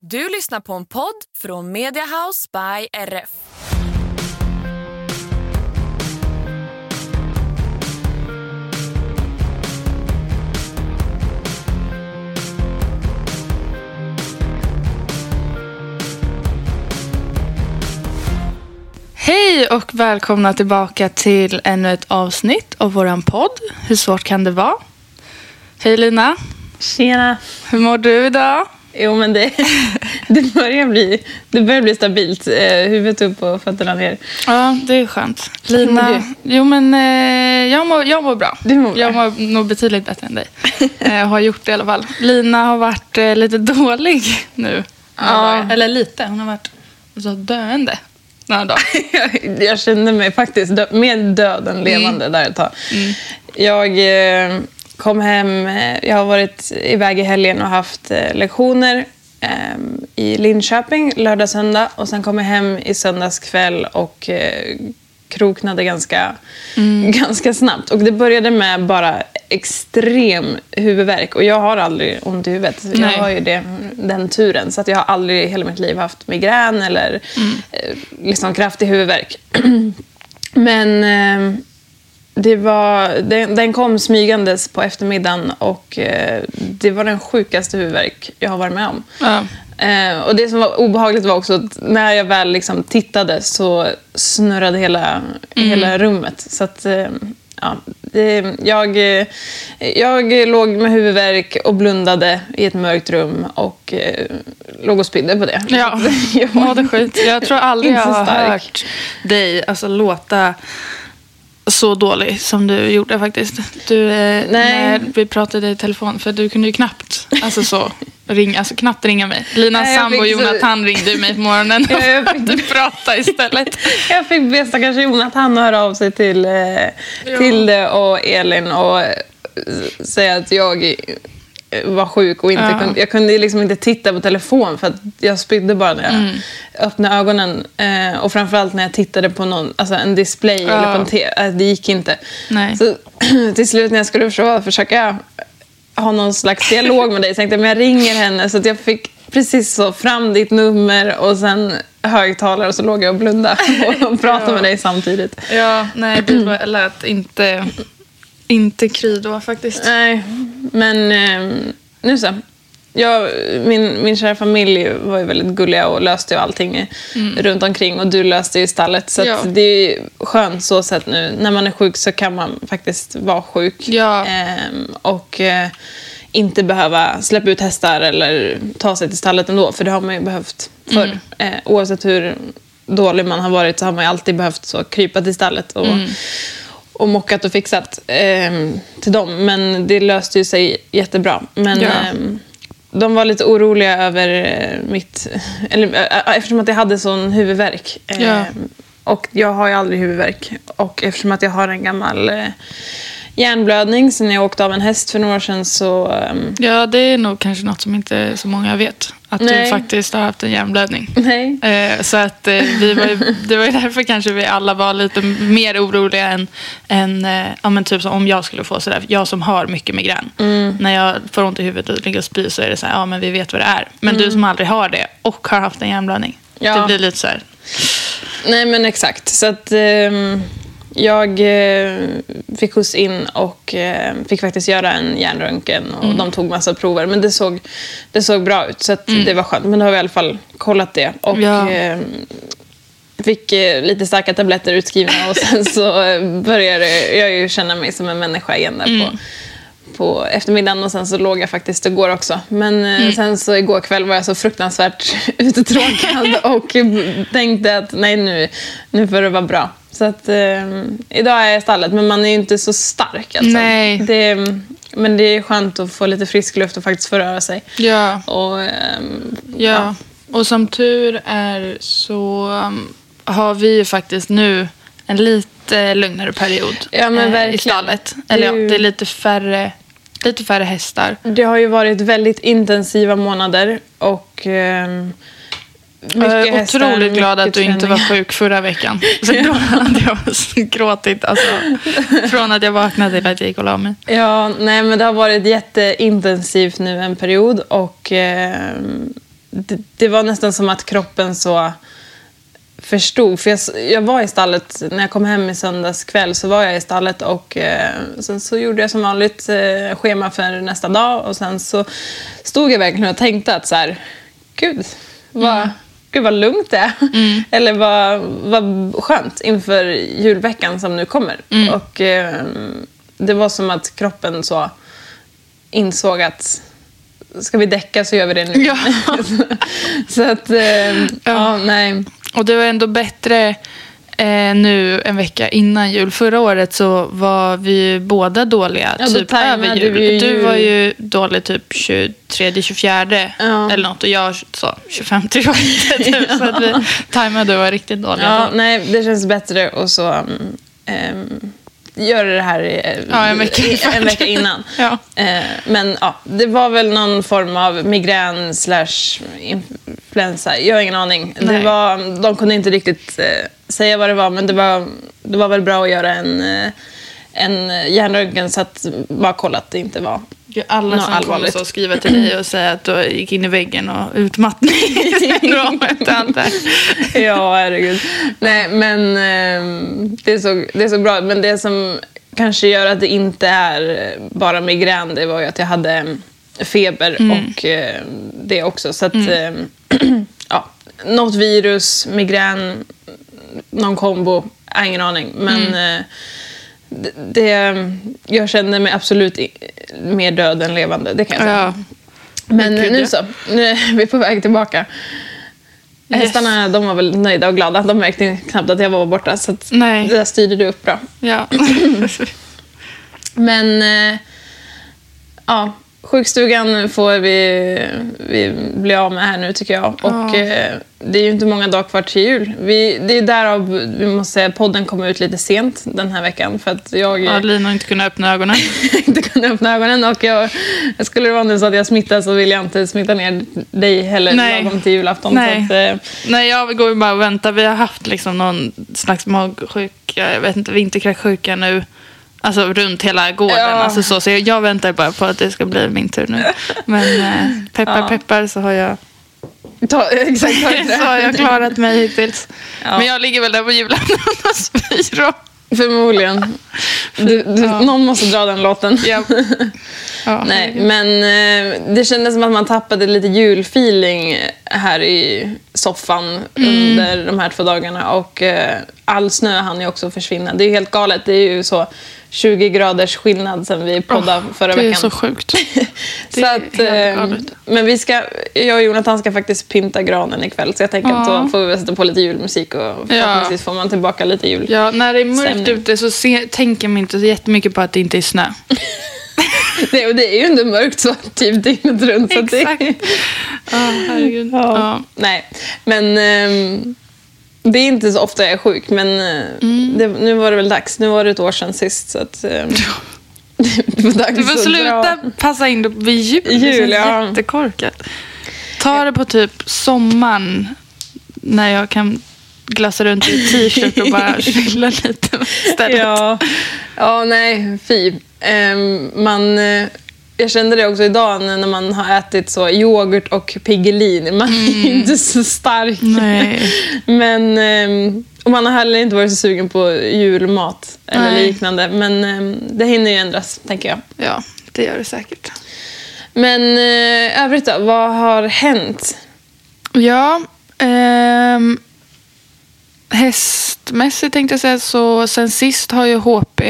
Du lyssnar på en podd från Mediahouse by RF. Hej och välkomna tillbaka till ännu ett avsnitt av våran podd. Hur svårt kan det vara? Hej Lina, Tjena. hur mår du idag? Jo, men det, det, börjar, bli, det börjar bli stabilt. Eh, huvudet upp och fötterna ner. Ja, det är skönt. Lina, jo men eh, jag, mår, jag mår bra. Du mår bra. Jag mår nog betydligt bättre än dig. eh, har gjort det i alla fall. Lina har varit eh, lite dålig nu. Ja. Eller lite, hon har varit så döende några dagar. Jag, jag kände mig faktiskt dö, mer död än levande där ett tag. Jag eh, kom hem, eh, jag har varit iväg i helgen och haft eh, lektioner eh, i Linköping lördag, söndag. Och sen kom jag hem i söndags kväll och eh, kroknade ganska, ganska snabbt. Och det började med bara extrem huvudvärk. Och jag har aldrig ont i huvudet. Jag Nej. har ju det, den turen. Så att jag har aldrig i hela mitt liv haft migrän eller eh, liksom kraftig huvudvärk. Men eh, det var, den, den kom smygandes på eftermiddagen och eh, det var den sjukaste huvudvärk jag har varit med om. Ja. Eh, och det som var obehagligt var också att när jag väl liksom tittade så snurrade hela, hela rummet. Så att, eh, ja, det, jag, eh, jag låg med huvudvärk och blundade i ett mörkt rum och eh, låg och spydde på det. Ja, Jag mådde skit. Jag tror aldrig jag har hört dig alltså, låta så dålig som du gjorde faktiskt. Du, eh. När vi pratade i telefon, för du kunde ju knappt, alltså så, ring, alltså knappt ringa mig. Linas Nej, sambo fick så- Jonathan ringde mig på morgonen Ja, jag fick- att du pratade istället. Jag fick be stackars Jonathan höra av sig till eh, Tilde och Elin och eh, säga att jag var sjuk och inte Ja. kunde, jag kunde liksom inte titta på telefon för att jag spydde bara när jag Mm. öppnade ögonen. Eh, och framförallt när jag tittade på någon, alltså en display Ja. eller på en te- eh, Det gick inte. Nej. Så till slut när jag skulle försöka, försöka ha någon slags dialog med dig tänkte jag men jag ringer henne så jag fick precis så fram ditt nummer och sen högtalare och så låg jag och blundade och pratade med dig samtidigt. Ja, nej, det lät inte, inte kry då faktiskt. Nej, men eh, nu så. Jag, min, min kära familj var ju väldigt gulliga och löste ju allting runt omkring och du löste ju stallet. Så Ja. det är skönt så sätt nu. När man är sjuk så kan man faktiskt vara sjuk. Ja. Ehm, och eh, inte behöva släppa ut hästar eller ta sig till stallet ändå. För det har man ju behövt förr. Eh, oavsett hur dålig man har varit så har man ju alltid behövt så krypa till stallet och, och mockat och fixat ehm, till dem. Men det löste ju sig jättebra. Men Ja. ehm, de var lite oroliga över eh, mitt... Eller, eh, eftersom att jag hade sån huvudvärk. Ehm, Ja. Och jag har ju aldrig huvudvärk. Och eftersom att jag har en gammal eh, hjärnblödning sen jag åkte av en häst för några år sedan så... ehm, Ja, det är nog kanske något som inte så många vet. Att du Nej. faktiskt har haft en hjärnblödning. nej. Eh, Så att eh, vi var ju, det var ju därför kanske vi alla var lite mer oroliga än, än eh, ja, men typ som om jag skulle få sådär. Jag som har mycket migrän. När jag får ont i huvudet och ligger och spyr så är det så här, ja men vi vet vad det är. Men du som aldrig har det och har haft en hjärnblödning. Ja. Det blir lite så här, Nej, men exakt. Så att ehm, jag eh, fick skjuts in och eh, fick faktiskt göra en hjärnröntgen och de tog massa prover. Men det såg, det såg bra ut, så att det var skönt. Men då har vi i alla fall kollat det. Och Ja. ehm, fick eh, lite starka tabletter utskrivna och sen så eh, började jag ju känna mig som en människa igen där på, på eftermiddagen och sen så låg jag faktiskt igår också. Men eh, sen så igår kväll var jag så fruktansvärt uttråkad och tänkte att nej nu, nu får det vara bra. Så att eh, idag är jag i stallet men man är ju inte så stark alltså. Nej. Det, men det är skönt att få lite frisk luft och faktiskt få röra sig. Ja. Och, ehm, Ja. Och som tur är så um, har vi ju faktiskt nu en lite lugnare period Ja, men eh, i verkligen. stallet. Det är Eller ja, det är lite färre, lite färre hästar. Det har ju varit väldigt intensiva månader och ehm, mycket jag är hästar, otroligt glad att du inte var sjuk förra veckan. Så då hade jag gråtit. Alltså, från att jag vaknade till att jag gick och la mig. Ja, nej men det har varit jätteintensivt nu en period och ehm, det, det var nästan som att kroppen så förstod. För jag, jag var i stallet, när jag kom hem i söndags kväll så var jag i stallet och eh, sen så gjorde jag som vanligt eh, schema för nästa dag och sen så stod jag verkligen och tänkte att så här, gud, vad, gud vad lugnt det är. Eller vad, vad skönt inför julveckan som nu kommer. Och eh, det var som att kroppen så insåg att ska vi däcka så gör vi det nu. Ja. så att, eh, ja, nej. Och det var ändå bättre eh, nu en vecka innan jul. Förra året så var vi ju båda dåliga Ja, typ över jul. ju- Du var ju dålig typ 23, 24 Ja. eller något och jag så 25, 28 typ. Så att vi tajmade och var riktigt dåliga. Ja, nej, det känns bättre och så um, um, göra det här Ja, en vecka i en vecka innan. Ja. Eh, men ja, det var väl någon form av migrän slash influensa. Jag har ingen aning. Det var, de kunde inte riktigt eh, säga vad det var, men det var, det var väl bra att göra en, eh, en hjärnröntgen så att bara kolla att det inte var Gud, Alla Nå, som kommer allvarligt. så skriva till dig och säga att du gick in i väggen och utmattning och allt det ja, herregud. Nej, men ehm, det, är så, det är så bra. Men det som kanske gör att det inte är bara migrän, det var ju att jag hade em, feber och eh, det också. Så att, em, ja, något virus, migrän, någon kombo, ingen aning. Men eh, det, det, jag kände mig absolut mer död än levande, det kan jag säga. Ja. Men nu så, nu är vi på väg tillbaka. Yes. Hästarna de var väl nöjda och glada. De märkte knappt att jag var borta. Så det där styrde du upp bra. Ja. Men eh, ja, sjukstugan får vi, vi bli av med här nu tycker jag. Och Ja. eh, det är ju inte många dagar kvar till jul. Vi, det är därav vi måste säga podden kommer ut lite sent den här veckan. För att jag Ja, Lina har inte kunnat öppna ögonen. inte kunde öppna ögonen. Och jag, skulle det vara nu så att jag smittar så vill jag inte smitta ner dig heller Nej. lagom till julafton. Nej. Att, eh, Nej, jag går ju bara och väntar. Vi har haft liksom någon slags magsjuka, jag vet inte, vinterkräksjuka nu. Alltså runt hela gården. Ja. Alltså så, så jag, jag väntar bara på att det ska bli min tur nu. Men eh, peppar Ja. peppar så har jag, ta, exakt, ta så har jag klarat mig hittills. Ja. Men jag ligger väl där på spyr. och- Förmodligen. Du, du, Ja. Någon måste dra den låten. Ja. Ja, Nej, men eh, det kändes som att man tappade lite julfeeling här i soffan under de här två dagarna. Och eh, all snö hann ju också försvinna. Det är ju helt galet. Det är ju så 20 graders skillnad sen vi poddade förra det är veckan. så sjukt. Så är att, eh, galet. men vi ska, jag och Jonathan ska faktiskt pynta granen ikväll. Så jag tänker att Ja. då får vi sätta på lite julmusik och förhoppningsvis får man tillbaka lite jul. Ja, när det är mörkt Stämning. ute så se, tänker man inte så jättemycket på att det inte är snö. Det, och det är ju inte mörkt så typ dygnet runt. Så att det, Exakt. Ja, herregud. Ja. Ja. Nej, men ehm, det är inte så ofta jag är sjuk. Men eh, Mm. det, nu var det väl dags. Nu var det ett år sedan sist. Så att, ehm, det var dags Du får sluta dra. passa in det vid jul. Jul, det ja. jättekorkat. Ta det på typ sommaren när jag kan glassa runt i t-shirt och bara chilla lite istället. Ja, ja nej, fy. Ehm, man, eh, jag kände det också idag när man har ätit så yoghurt och Piggelin. Man är inte så stark. Mm. Nej. Men, ehm, och man har heller inte varit så sugen på julmat eller Nej. liknande. Men ehm, det hinner ju ändras, tänker jag. Ja, det gör det säkert. Men eh, övrigt då, vad har hänt? Ja, ehm, hästmässigt tänkte jag säga så sen sist har ju HP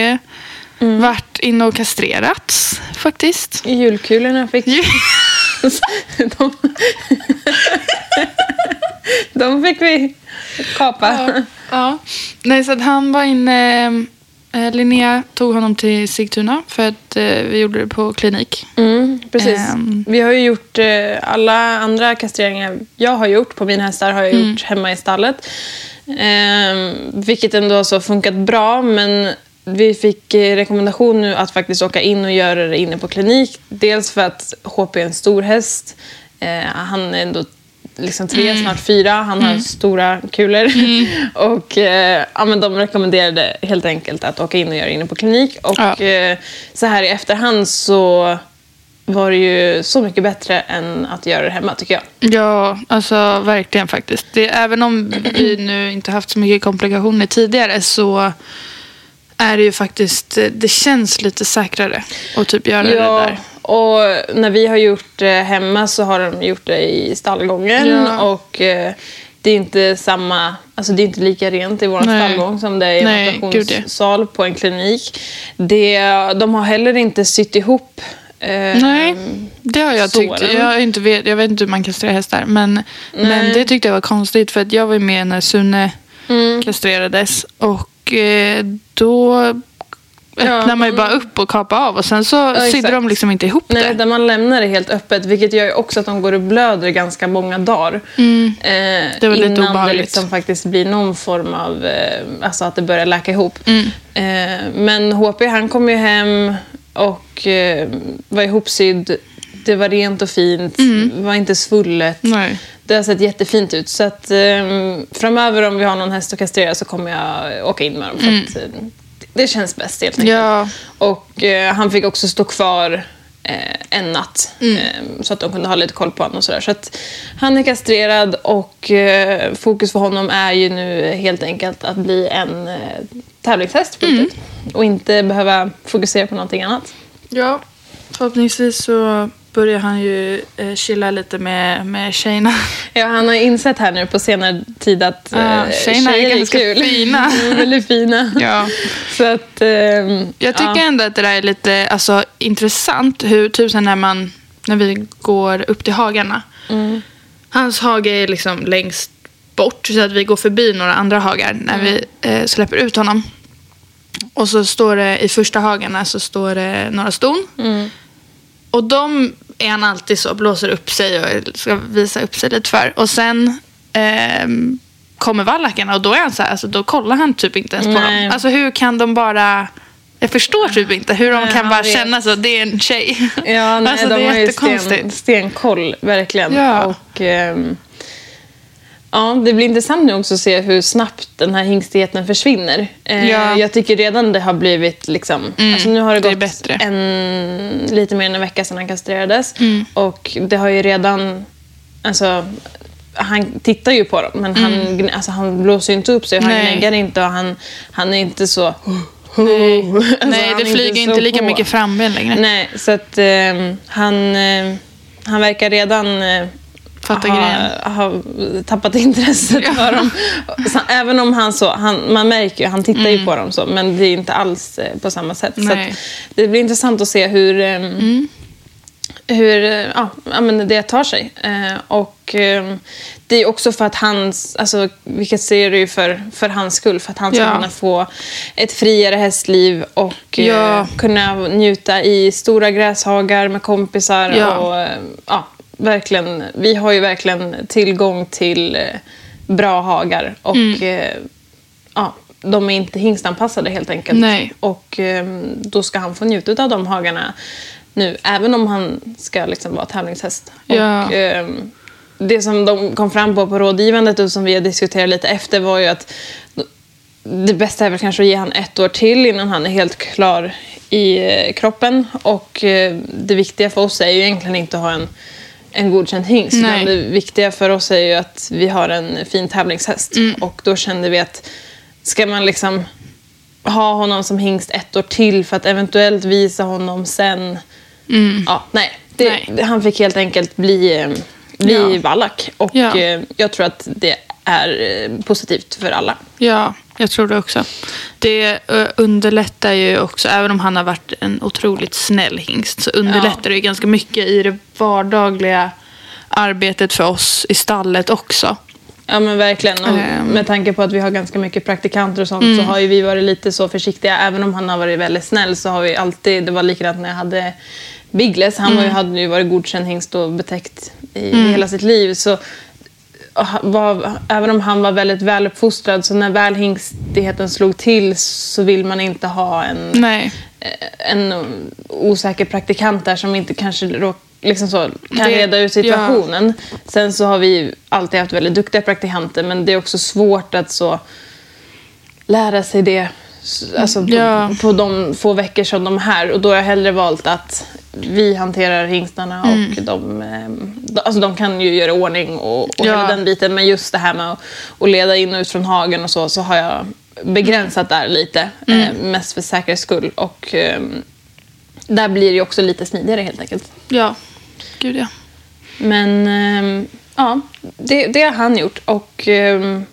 varit inne och kastrerats faktiskt. Julkulorna fick... de, de fick vi kapa. Ja. ja. Nej, så han var inne Eh, Linnea tog honom till Sigtuna för att eh, vi gjorde det på klinik. Mm, precis. Ehm. Vi har ju gjort eh, alla andra kastreringar jag har gjort på mina hästar har jag gjort hemma i stallet. Ehm, vilket ändå har så funkat bra men vi fick eh, rekommendation nu att faktiskt åka in och göra det inne på klinik. Dels för att HP är en stor häst. Eh, han är ändå liksom tre, snart fyra. Han har stora kulor. och eh, ja, men de rekommenderade helt enkelt att åka in och göra det inne på klinik. Och Ja. eh, så här i efterhand så var det ju så mycket bättre än att göra det hemma tycker jag. Ja, alltså verkligen faktiskt. Det, även om vi nu inte haft så mycket komplikationer tidigare så är det ju faktiskt, det känns lite säkrare att typ göra det där. och när vi har gjort det hemma så har de gjort det i stallgången. Ja. Och eh, det är inte samma, alltså det är inte lika rent i vår stallgång som det är i en ja. operationssal på en klinik. Det, de har heller inte sytt ihop eh, Nej, det har jag tyckt. såren. Jag, har inte vet, jag vet inte hur man kastrerar hästar. Men, men det tyckte jag var konstigt. För att jag var med när Sune Mm. kastrerades. Och eh, då öppnar man ju bara upp och kapar av. Och sen så sydde exakt. de liksom inte ihop Nej, det. där man lämnar det helt öppet, vilket gör ju också att de går och blöder ganska många dagar. Eh, Mm. Det var lite innan det obehagligt. liksom faktiskt blir någon form av, eh, alltså att det börjar läka ihop. Mm. Eh, men HP han kom ju hem och eh, var ihopsydd. Det var rent och fint, var inte svullet. Mm. Nej. Det har sett jättefint ut. Så att, eh, framöver om vi har någon häst att kastrera så kommer jag åka in med dem. För att, eh, det känns bäst helt enkelt. Mm. Ja. Och eh, han fick också stå kvar eh, en natt. Mm. Eh, så att de kunde ha lite koll på honom och sådär. Så att han är kastrerad och eh, fokus för honom är ju nu helt enkelt att bli en eh, tävlingshäst Mm. Och inte behöva fokusera på någonting annat. Ja, förhoppningsvis så börjar han ju eh, chilla lite med, med tjejerna. Ja, han har insett här nu på senare tid att Ja, eh, tjejerna är tjejer ganska kul. fina. Är väldigt fina. Ja. Så att... ehm, Jag tycker ja. ändå att det där är lite alltså, intressant. Hur typ när, man, när vi går upp till hagarna. Mm. Hans hage är liksom längst bort så att vi går förbi några andra hagar när vi eh, släpper ut honom. Och så står det i första hagarna så står det några ston. Mm. Och de är han alltid så, blåser upp sig och ska visa upp sig lite för. Och sen ehm, kommer vallakarna och då är han så här, alltså, då kollar han typ inte ens på Nej. dem. Alltså hur kan de bara... Jag förstår typ inte hur de Nej, kan bara vet. känna så, det är en tjej. Ja, nej, alltså, de det är har ju sten, stenkoll, verkligen. Ja. Och, ehm, ja, det blir intressant nu också att se hur snabbt den här hingstigheten försvinner. Eh, Ja. Mm. Jag tycker redan det har blivit... Liksom, alltså nu har det det gått. En, lite mer än en vecka sedan han kastrerades. Mm. Och det har ju redan... Alltså, han tittar ju på dem, men han, gn- alltså, han blåser ju inte upp sig. Han Mm. Nej. gnäggar inte och han, han är inte så... Nej, Alltså, Nej han det flyger så inte lika på. mycket framben längre. Nej, så att eh, han, eh, han verkar redan eh, Fattar ha, grejen. ha tappat intresset för dem. Så, även om han så, han, man märker ju, han tittar ju på dem så, men det är inte alls eh, på samma sätt. Så Mm. Nej. Mm. att, det blir intressant att se hur, eh, hur eh, ja, ja, men det tar sig. Eh, och eh, det är också för att hans, alltså, vilket ser ju för, för hans skull, för att han ska Ja. kunna få ett friare hästliv och Ja. kunna njuta i stora gräshagar med kompisar. Ja. Och, ja, verkligen, vi har ju verkligen tillgång till eh, bra hagar. Och Mm. eh, ja, de är inte hingstanpassade helt enkelt. Nej. Och eh, då ska han få njuta av de hagarna nu, även om han ska liksom vara tävlingshäst. Ja. Och, eh, det som de kom fram på på rådgivandet och som vi har diskuterat lite efter var ju att det bästa är väl kanske att ge han ett år till innan han är helt klar i eh, kroppen. Och eh, det viktiga för oss är ju egentligen inte att ha en, en godkänd hingst. Nej. utan Det viktiga för oss är ju att vi har en fin tävlingshäst. Mm. Och då kände vi att ska man liksom ha honom som hingst ett år till för att eventuellt visa honom sen. Ja, nej. Det, Mm. Nej. Han fick helt enkelt bli, eh, bli Ja. vallack. Och Ja. eh, jag tror att det är eh, positivt för alla. Ja, jag tror det också. Det eh, underlättar ju också, även om han har varit en otroligt snäll hingst, så underlättar det ju ganska mycket i det vardagliga arbetet för oss i stallet också. Ja men verkligen. Och Ehm. med tanke på att vi har ganska mycket praktikanter och sånt så har ju vi varit lite så försiktiga. Även om han har varit väldigt snäll så har vi alltid, det var likadant när jag hade Bigles. Han var ju, hade ju varit godkänd hingst och betäckt i hela sitt liv. Så var, även om han var väldigt väluppfostrad så när väl hingstigheten slog till så vill man inte ha en, Nej. en osäker praktikant där som inte kanske råk, liksom så, kan Det- reda ut situationen. Sen så har vi alltid haft väldigt duktiga praktikanter men det är också svårt att så lära sig det alltså på, Ja. på de få veckor som de är här. Och då har jag hellre valt att vi hanterar hingstarna Mm. och de, ehm, de, alltså de kan ju göra ordning och, och Ja. hela den biten. Men just det här med att, att leda in och ut från hagen och så, så har jag begränsat där lite. Mm. Eh, mest för säkerhets skull. Och ehm, där blir det också lite smidigare helt enkelt. Ja. Gud ja. Men ehm, ja, det, det har han gjort. Och ehm,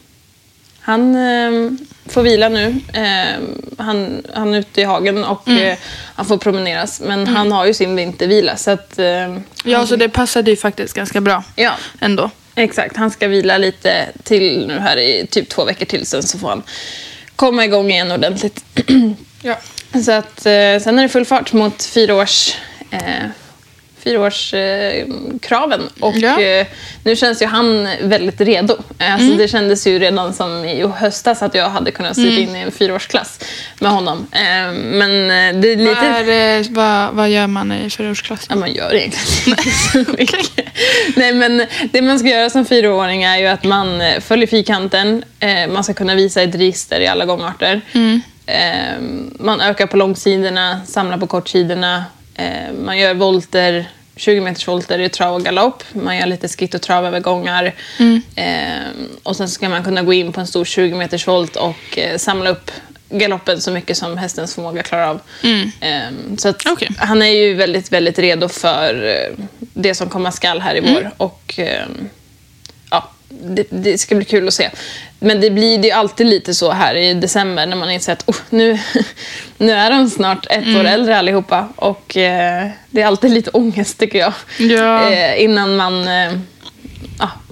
han ehm, får vila nu. Ehm, han, han är ute i hagen och eh, han får promeneras. Men han har ju sin vintervila. Så att, ehm, Ja, så det passade ju faktiskt ganska bra ja, ändå. exakt. Han ska vila lite till nu här i typ två veckor till. Sen så får han komma igång igen ordentligt. Ja. Så att, eh, sen är det full fart mot fyra års, eh, fyraårskraven. Eh, och Ja. eh, nu känns ju han väldigt redo. Alltså, Det kändes ju redan som i höstas att jag hade kunnat sitta in i en fyraårsklass med honom. Eh, men eh, det är Vad, lite... är, eh, vad, vad gör man i fyraårsklassen? Ja, man gör egentligen inte så mycket. Nej, men det man ska göra som fyraåring är ju att man eh, följer fyrkanten. Eh, man ska kunna visa ett register i alla gångarter. Eh, man ökar på långsidorna, samlar på kortsidorna. Eh, man gör volter, 20 meters volter i trav och galopp. Man gör lite skritt och travövergångar. Eh, och sen ska man kunna gå in på en stor 20 meters volt och eh, samla upp galoppen så mycket som hästens förmåga klarar av. Eh, så att Okej. han är ju väldigt, väldigt redo för det som komma skall här i vår. Och eh, ja, det, det ska bli kul att se. Men det blir det är alltid lite så här i december när man inser att oh, nu, nu är de snart ett år äldre allihopa. Och eh, det är alltid lite ångest tycker jag. Ja. Eh, innan man eh,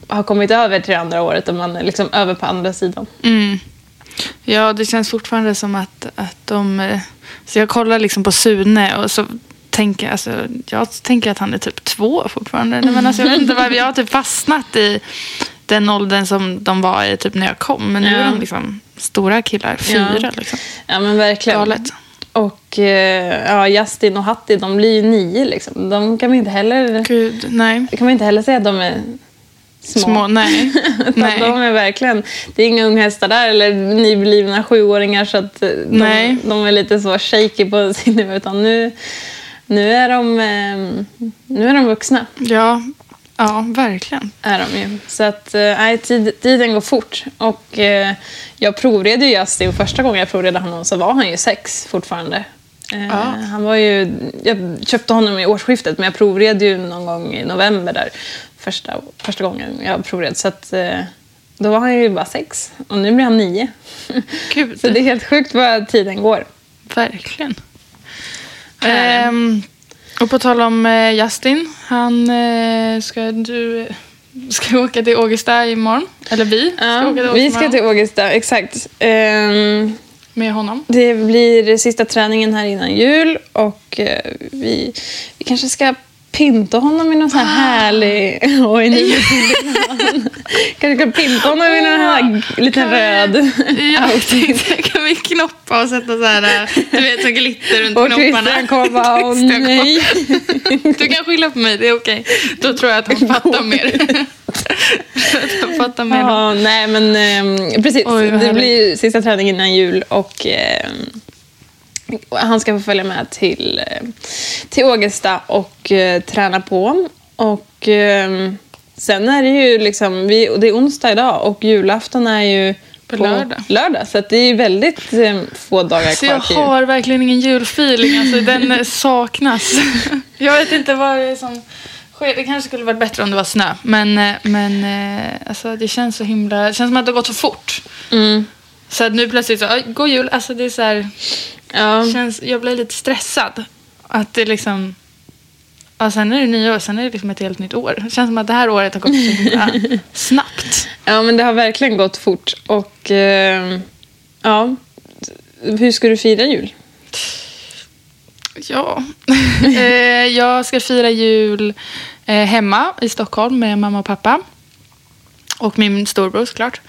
har kommit över till det andra året och man är liksom över på andra sidan. Mm. Ja, det känns fortfarande som att, att de... eh, Så jag kollar liksom på Sune och så tänker alltså, jag tänker att han är typ två fortfarande. Men alltså, jag vet inte varför jag har typ fastnat i den åldern som de var i typ när jag kom. Men nu är Ja. de liksom stora killar, fyra Ja. liksom. Ja men verkligen. Galet. Och eh, ja, Justin och Hatti, de blir ju nio liksom. De kan man inte heller, Gud, nej. kan man inte heller säga att de är små. Små, nej. Nej. De är verkligen, det är inga unghästar där eller nyblivna sjuåringar så att eh, de, Nej. de är lite så shaky på sin nivå. Utan nu, nu, är de, eh, nu är de vuxna. Ja, ja, verkligen. Är de ju. Så att, eh, nej, tid, tiden går fort. Och eh, jag provred ju Justin. Första gången jag provredde honom så var han ju sex fortfarande. Eh, Ja. Han var ju, jag köpte honom i årsskiftet men jag provred ju någon gång i november där. Första, första gången jag provred. Så att, eh, då var han ju bara sex. Och nu blir han nio. Gud. så det är helt sjukt vad tiden går. Verkligen. Ehm, och på tal om eh, Justin. Han eh, ska du ska åka till Ågesta imorgon. Eller vi ska Ja, åka till Ågesta vi ska imorgon till Ågesta, exakt. Ehm, med honom. Det blir sista träningen här innan jul och eh, vi, vi kanske ska pynta honom i någon sån här härlig... Oj, nu Kanske ska pynta honom i någon här liten Kan röd Jag tänkte, kan vi knoppa och sätta så här, eh, du vet, så glitter runt Och knopparna? Christian kommer bara, åh nej. Du kan skylla på mig, det är okej. Då tror jag att han fattar mer. Jag fattar mer. Ja, nej men ehm, precis. Oj, det härligt. blir sista träningen innan jul och ehm, han ska få följa med till, eh, till Ågesta och eh, träna på. Och ehm, sen är det ju liksom, vi, det är onsdag idag och julafton är ju På lördag. lördag så det är väldigt eh, få dagar Så kvar jag till jul. har verkligen ingen julfeeling. Alltså, den eh, saknas. Jag vet inte vad det är som sker. Det kanske skulle varit bättre om det var snö. Men, eh, men eh, alltså, det känns så himla... Det känns som att det har gått så fort. Mm. Så att nu plötsligt så, "Oj, god jul. Alltså det är så här, Ja. känns, jag blir lite stressad. Att det liksom... ja, sen är det nyår, sen är det liksom ett helt nytt år. Det känns som att det här året har gått så himla snabbt. Ja, men det har verkligen gått fort. Och eh, ja, hur ska du fira jul? Ja, eh, jag ska fira jul eh, hemma i Stockholm med mamma och pappa. Och min storbror såklart.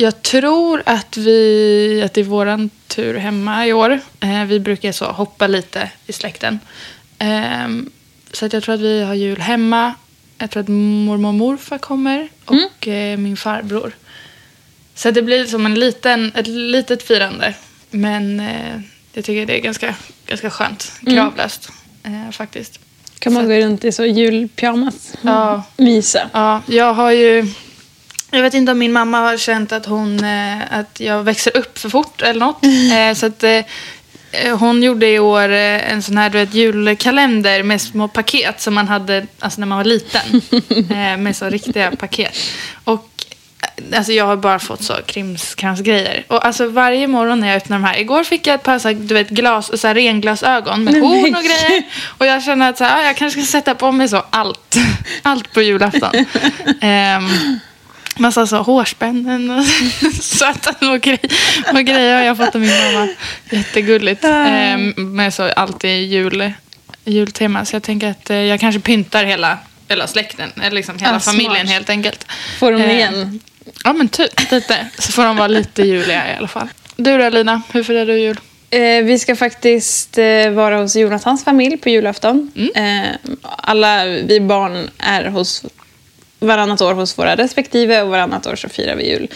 Jag tror att, vi, att det är vår tur hemma i år. Eh, vi brukar så hoppa lite i släkten. Eh, så att jag tror att vi har jul hemma. Jag tror att mormor och morfar kommer och eh, min farbror. Så det blir som en liten, ett litet firande. Men eh, jag tycker det är ganska, ganska skönt. Kravlöst eh, faktiskt. Kan man gå runt i så julpyjamas? Ja. Mysa. Ja, jag har ju... Jag vet inte om min mamma har känt att, hon, eh, att jag växer upp för fort eller något. Eh, så att, eh, hon gjorde i år en sån här du vet, julkalender med små paket som man hade alltså, när man var liten. med så riktiga paket. Och Alltså jag har bara fått så krimskransgrejer. Och alltså varje morgon när jag öppnar de här. Igår fick jag ett par så här, du vet, glas, så här, renglasögon med horn och grejer. Och jag känner att så här, ah, jag kanske ska sätta på mig så allt. Allt på julafton. Ehm, massa så hårspännen och söta små, grej, små grejer har jag fått av min mamma. Jättegulligt. Ehm, med så alltid jul, jultema. Så jag tänker att eh, jag kanske pyntar hela, hela släkten. Eller liksom hela Ah, familjen smart. helt enkelt. Får de Eh, igen? Ja men typ lite. Så får de vara lite juliga i alla fall. Du då Lina, hur firar du jul? Eh, vi ska faktiskt eh, vara hos Jonathans familj på julafton. Eh, alla vi barn är hos varannat år hos våra respektive och varannat år så firar vi jul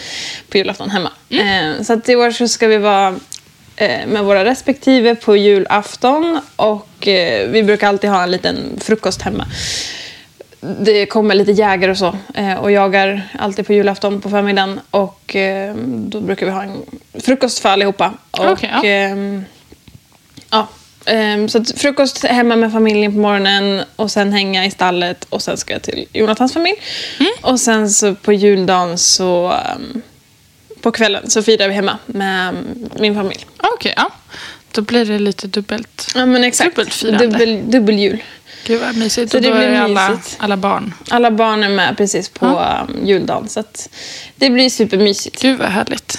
på julafton hemma. Eh, så att i år så ska vi vara eh, med våra respektive på julafton och eh, vi brukar alltid ha en liten frukost hemma. Det kommer lite jägare och så eh, och jagar alltid på julafton på förmiddagen och då brukar vi ha en frukost för allihopa. Och, ja. ehm, ja, ehm, så frukost hemma med familjen på morgonen och sen hänga i stallet och sen ska jag till Jonathans familj. Mm. Och sen så på juldagen så ehm, på kvällen så firar vi hemma med min familj. Okej, ja. Då blir det lite dubbelt. Ja men exakt. Dubbelt firande. Dubbel, dubbeljul. Gud vad mysigt. Så och det då blir är det alla, mysigt. alla barn. Alla barn är med precis på um, juldagen så det blir supermysigt. Gud vad härligt.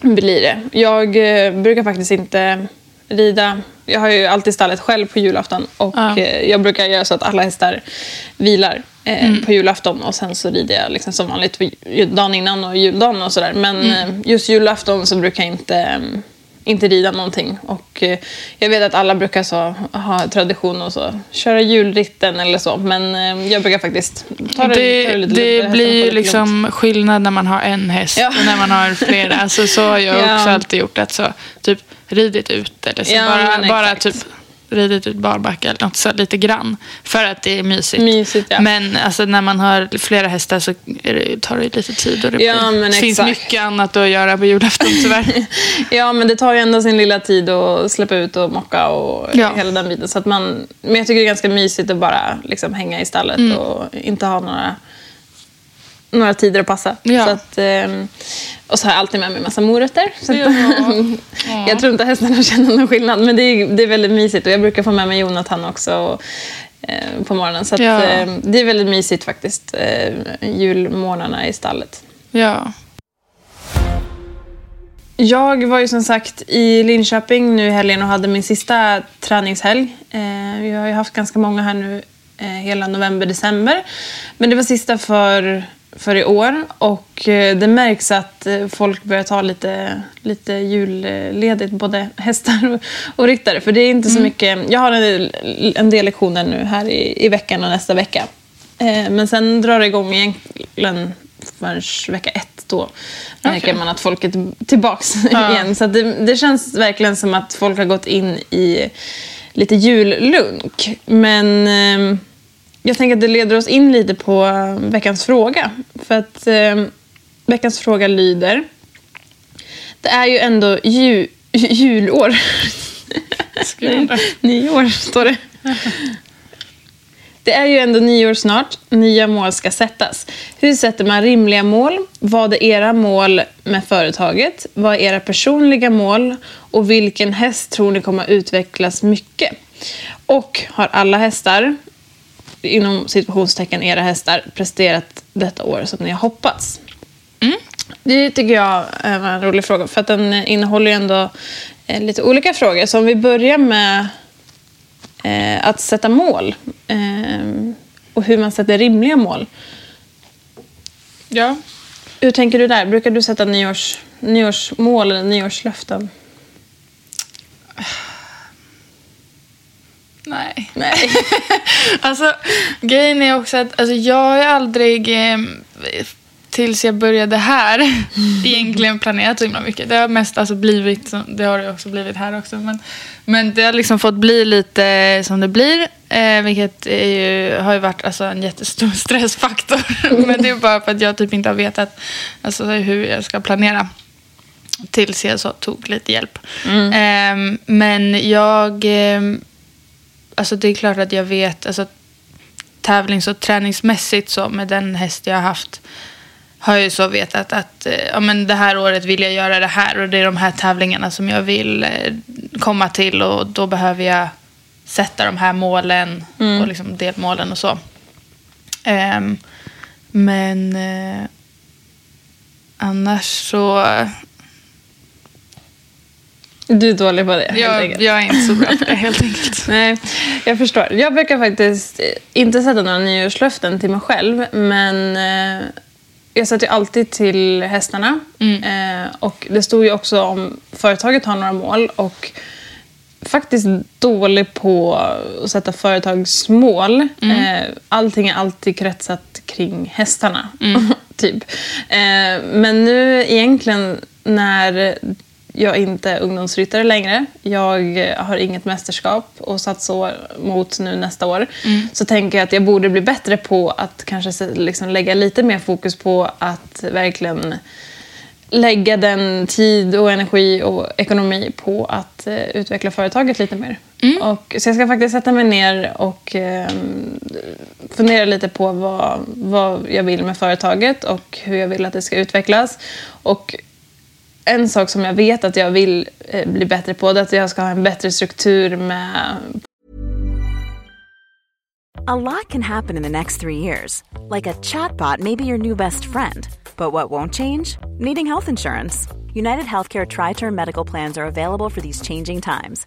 blir det. Jag eh, brukar faktiskt inte rida. Jag har ju alltid stallet själv på julafton och Ja. eh, jag brukar göra så att alla hästar vilar eh, på julafton och sen så rider jag liksom som vanligt dagen innan och juldagen och sådär. Men eh, just julafton så brukar jag inte, eh, inte rida någonting. Och eh, jag vet att alla brukar så ha tradition och så köra julritten eller så. Men eh, jag brukar faktiskt ta det, Det, ta det, lite. Hästen blir ju liksom skillnad när man har en häst Ja. och när man har flera. Alltså, så har jag Ja. också alltid gjort. Att så, typ ridit ut eller så Ja, bara, bara typ ridit ut barbacka eller något så lite grann. För att det är mysigt. Mysigt, ja. Men alltså, när man har flera hästar så det, tar det lite tid. Och det Ja, blir, finns mycket annat att göra på julafton tyvärr. Ja, men det tar ju ändå sin lilla tid att släppa ut och mocka och Ja. hela den biten. Så att man, men jag tycker det är ganska mysigt att bara liksom hänga i stallet Mm. och inte ha några, några tider att passa. Ja. Så att, ehm, och så har jag alltid med mig massa morötter. Så att, Ja. jag tror inte hästarna känner någon skillnad, men det är, det är väldigt mysigt. Och jag brukar få med mig Jonathan också och, eh, på morgonen. Så att, Ja. eh, det är väldigt mysigt faktiskt, eh, julmorgnarna i stallet. ja. Jag var ju som sagt i Linköping nu i helgen och hade min sista träningshelg. Eh, har ju haft ganska många här nu eh, hela november, december. Men det var sista för, för i år och eh, det märks att eh, folk börjar ta lite, lite julledigt, både hästar och, och ryttare. För det är inte så mycket, jag har en, en del lektioner nu här i, i veckan och nästa vecka. Eh, men sen drar det igång egentligen förrän vecka ett då märker Okej. man att folk är tillbaks Ja. igen. Så det, det känns verkligen som att folk har gått in i lite jullunk. Men eh, jag tänker att det leder oss in lite på eh, veckans fråga. För att eh, veckans fråga lyder. Det är ju ändå ju, julår. Nyår står det. Det är ju ändå nyår snart. Nya mål ska sättas. Hur sätter man rimliga mål? Vad är era mål med företaget? Vad är era personliga mål? Och vilken häst tror ni kommer utvecklas mycket? Och har alla hästar, inom situationstecken era hästar, presterat detta år som ni har hoppats? Det tycker jag var en rolig fråga, för att den innehåller ju ändå eh, lite olika frågor. Så om vi börjar med eh, att sätta mål eh, och hur man sätter rimliga mål. Ja. Hur tänker du där? Brukar du sätta nyårs, nyårsmål eller nyårslöften? Nej. Nej. Alltså, grejen är också att alltså, jag har aldrig, eh, tills jag började här, egentligen planerat så himla mycket. Det har mest alltså, blivit, det har det också blivit här också, men, men det har liksom fått bli lite som det blir. Eh, vilket ju, har ju varit alltså, en jättestor stressfaktor. men det är bara för att jag typ inte har vetat alltså, hur jag ska planera. Tills jag så tog lite hjälp. Eh, men jag... Eh, alltså det är klart att jag vet, alltså tävlings och träningsmässigt så med den häst jag har haft har jag ju så vetat att eh, ja, men det här året vill jag göra det här och det är de här tävlingarna som jag vill eh, komma till och då behöver jag sätta de här målen och liksom delmålen och så. Ehm, men eh, annars så... Du är dålig på det, helt Jag, enkelt. jag är inte så bra på det helt enkelt. Nej, jag förstår. Jag brukar faktiskt inte sätta några nyårslöften till mig själv, men eh, jag sätter ju alltid till hästarna. Eh, och det stod ju också om företaget har några mål och faktiskt dålig på att sätta företagsmål. Eh, allting är alltid kretsat kring hästarna, typ. Eh, men nu egentligen när jag är inte ungdomsryttare längre. Jag har inget mästerskap och satt så mot nu nästa år. Så tänker jag att jag borde bli bättre på att kanske liksom lägga lite mer fokus på att verkligen lägga den tid och energi och ekonomi på att eh, utveckla företaget lite mer. Och, så jag ska faktiskt sätta mig ner och eh, fundera lite på vad, vad jag vill med företaget och hur jag vill att det ska utvecklas. Och en sak som jag vet att jag vill eh, bli bättre på det är att jag ska ha en bättre struktur med A lot can happen in the next three years. Like a chatbot may be your new best friend. But what won't change? Needing health insurance. United Healthcare Tri Term Medical Plans are available for these changing times.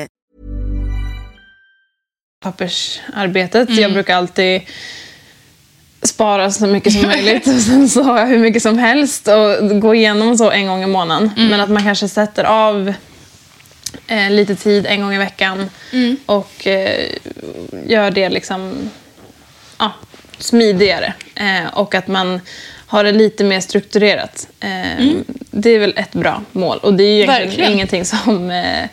Pappersarbetet. Jag brukar alltid spara så mycket som möjligt och sen så har jag hur mycket som helst och gå igenom så en gång i månaden. Men att man kanske sätter av eh, lite tid en gång i veckan och eh, gör det liksom ja, smidigare. Eh, och att man har det lite mer strukturerat. Eh, Det är väl ett bra mål. Och det är ju egentligen Verkligen. ingenting som eh,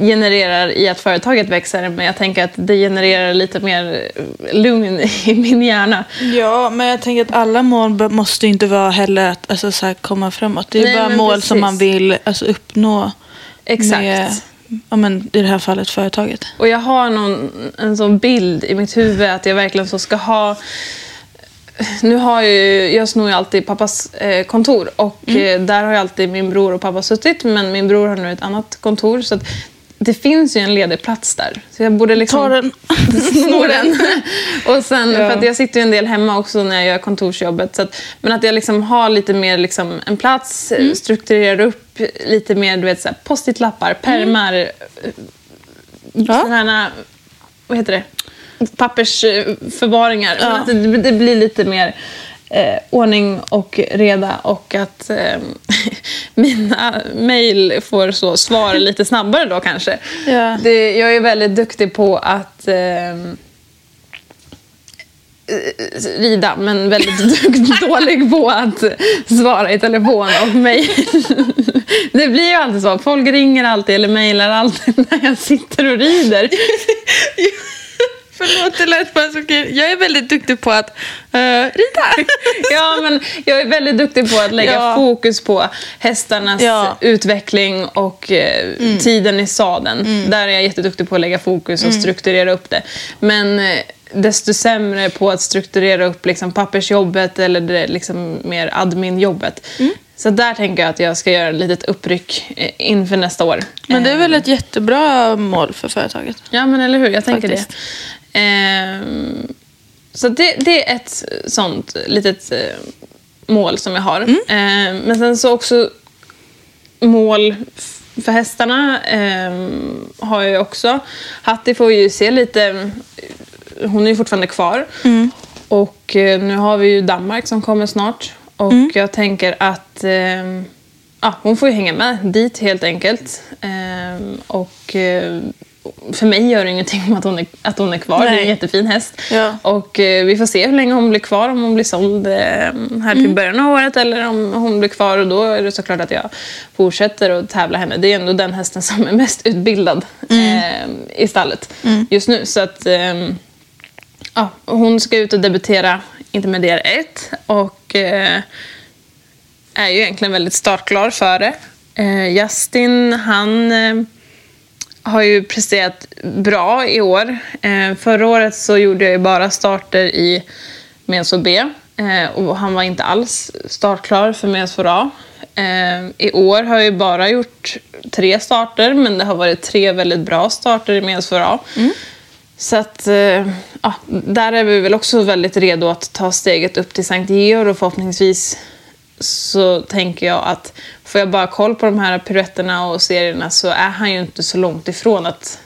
genererar i att företaget växer. Men jag tänker att det genererar lite mer lugn i min hjärna. Ja, men jag tänker att alla mål måste inte vara heller att alltså, så här, komma framåt. Det är Nej, bara mål precis. som man vill alltså, uppnå Exakt. med, ja, men, i det här fallet, företaget. Och jag har någon, en sån bild i mitt huvud att jag verkligen så ska ha... Nu har ju, jag snor ju alltid pappas eh, kontor och Mm. eh, där har ju alltid min bror och pappa suttit men min bror har nu ett annat kontor så det finns ju en ledig plats där. Så jag borde liksom Ta den. sno den. och sen, Ja. för att jag sitter ju en del hemma också när jag gör kontorsjobbet. Så att, men att jag liksom har lite mer liksom en plats, Mm. strukturerar upp lite mer du vet, post-it-lappar, pärmar, Mm. Ja. sådana här, vad heter det, pappersförvaringar. Ja. Att det, det blir lite mer eh, ordning och reda och att eh, mina mejl får så svar lite snabbare då kanske. Ja. Det, jag är väldigt duktig på att eh, rida men väldigt dålig på att svara i telefon och mejl. Det blir ju alltid så. Folk ringer alltid eller mejlar alltid när jag sitter och rider. Förlåt, det lät bara så kul. Jag är väldigt duktig på att uh, rida. Ja, men jag är väldigt duktig på att lägga Ja. fokus på hästarnas Ja. utveckling och eh, tiden i sadeln. Där är jag jätteduktig på att lägga fokus och strukturera upp det. Men eh, desto sämre på att strukturera upp liksom, pappersjobbet eller det liksom, mer adminjobbet. Så där tänker jag att jag ska göra ett litet uppryck inför nästa år. Men det är väl ett jättebra mål för företaget? Ja, men eller hur? Jag tänker Faktiskt. Ehm, så det, det är ett sånt litet eh, mål som jag har. Ehm, men sen så också mål för hästarna ehm, har jag också. Hattie får ju se lite... Hon är ju fortfarande kvar. Och eh, nu har vi ju Danmark som kommer snart. Och jag tänker att ja, hon får ju hänga med dit helt enkelt. Och eh, för mig gör det ingenting om att hon är, att hon är kvar. Det är en Nej. jättefin häst. Ja. Och eh, vi får se hur länge hon blir kvar, om hon blir såld eh, här till början av året eller om hon blir kvar. Och då är det såklart att jag fortsätter att tävla henne. Det är ändå den hästen som är mest utbildad eh, i stallet just nu. Så att ehm, ja, hon ska ut och debutera intermediär 1 och eh, är ju egentligen väldigt startklar för det. Eh, Justin, han eh, har ju presterat bra i år. Eh, förra året så gjorde jag ju bara starter i Meso B eh, och han var inte alls startklar för Meso A. Eh, I år har jag ju bara gjort tre starter men det har varit tre väldigt bra starter i Meso A. Så att, ja, där är vi väl också väldigt redo att ta steget upp till Sankt Georg och förhoppningsvis så tänker jag att får jag bara koll på de här piruetterna och serierna så är han ju inte så långt ifrån att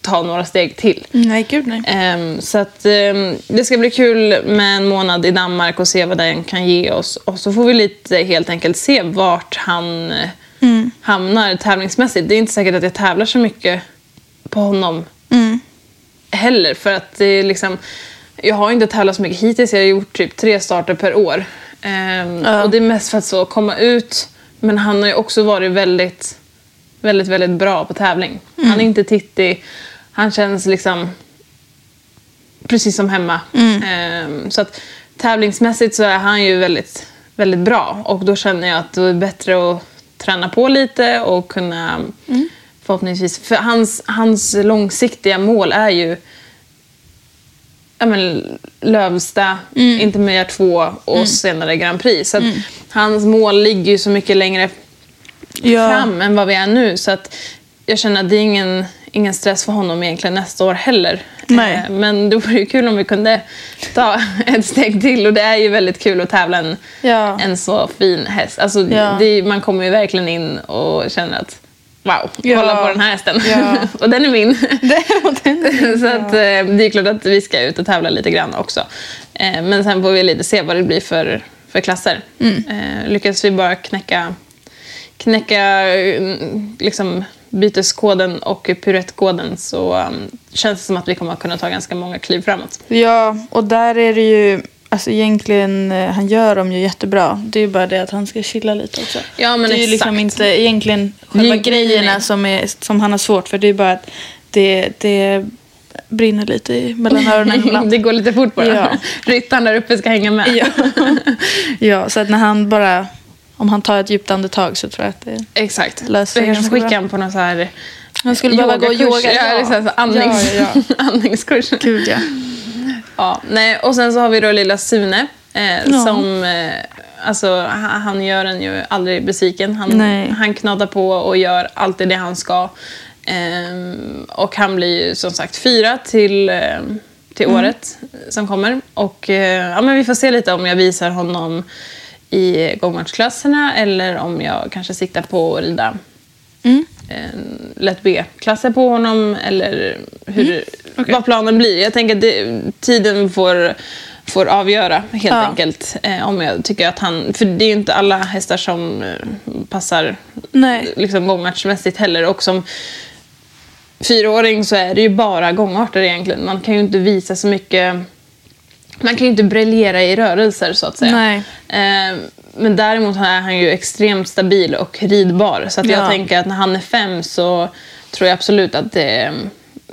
ta några steg till. Nej, gud nej. Ehm, så att ehm, det ska bli kul med en månad i Danmark och se vad den kan ge oss. Och så får vi lite helt enkelt se vart han eh, hamnar tävlingsmässigt. Det är inte säkert att jag tävlar så mycket på honom heller. För att det är liksom, jag har inte tävlat så mycket hittills. Jag har gjort typ tre starter per år. Ehm, Ja. Och det är mest för att så komma ut. Men han har ju också varit väldigt, väldigt, väldigt bra på tävling. Han är inte tittig. Han känns liksom precis som hemma. Ehm, så att tävlingsmässigt så är han ju väldigt, väldigt bra. Och då känner jag att det är bättre att träna på lite och kunna förhoppningsvis... För hans, hans långsiktiga mål är ju ja, men, Lövsta, intermediär 2 och senare Grand Prix. Så att hans mål ligger ju så mycket längre Ja. fram än vad vi är nu. Så att jag känner att det är ingen, ingen stress för honom egentligen nästa år heller. Nej. Eh, Men det vore ju kul om vi kunde ta ett steg till. Och det är ju väldigt kul att tävla en, Ja. en så fin häst. Alltså, Ja. det, man kommer ju verkligen in och känner att Wow, Ja. kolla på den här hästen. Ja. och den är min. så att, eh, det är klart att vi ska ut och tävla lite grann också. Eh, men sen får vi lite se vad det blir för, för klasser. Mm. Eh, lyckas vi bara knäcka, knäcka mm, liksom, byteskoden och piruettkoden så um, känns det som att vi kommer att kunna ta ganska många kliv framåt. Ja, och där är det ju... Alltså egentligen, eh, han gör dem ju jättebra. Det är ju bara det att han ska chilla lite också. Ja, men det är ju liksom exakt. inte egentligen själva Nej, grejerna nej. Som, är, som han har svårt för. Det är bara att det, det brinner lite i- mellan öronen ibland. det går lite fort bara. Ja. Ryttaren där uppe ska hänga med. ja. ja, så att när han bara... Om han tar ett djupt andetag så tror jag att det... Exakt. Löser jag kanske ganska skicka bra. honom på någon så här Han skulle behöva gå yogakurs. yoga. Ja, liksom så andnings, Ja, ja, andningskurs. Gud ja. Ja, nej, och sen så har vi då lilla Sune eh, Ja. som... Eh, alltså, han, gör en ju aldrig besviken. Han, Nej. han knatar på och gör alltid det han ska. Ehm, och han blir ju som sagt fyra till, eh, till Mm. året som kommer. Och eh, ja, men vi får se lite om jag visar honom i gångmatchklasserna eller om jag kanske siktar på att rida Mm. lätt B-klasser på honom eller hur, Okej. vad planen blir. Jag tänker att det, tiden får, får avgöra helt Ja. enkelt. Eh, om jag tycker att han... För det är ju inte alla hästar som eh, passar Nej. liksom gångartsmässigt heller. Och som fyraåring så är det ju bara gångarter egentligen. Man kan ju inte visa så mycket... Man kan ju inte briljera i rörelser så att säga. Nej. Eh, men däremot är han ju extremt stabil och ridbar. Så att jag Ja. tänker att när han är fem så tror jag absolut att det,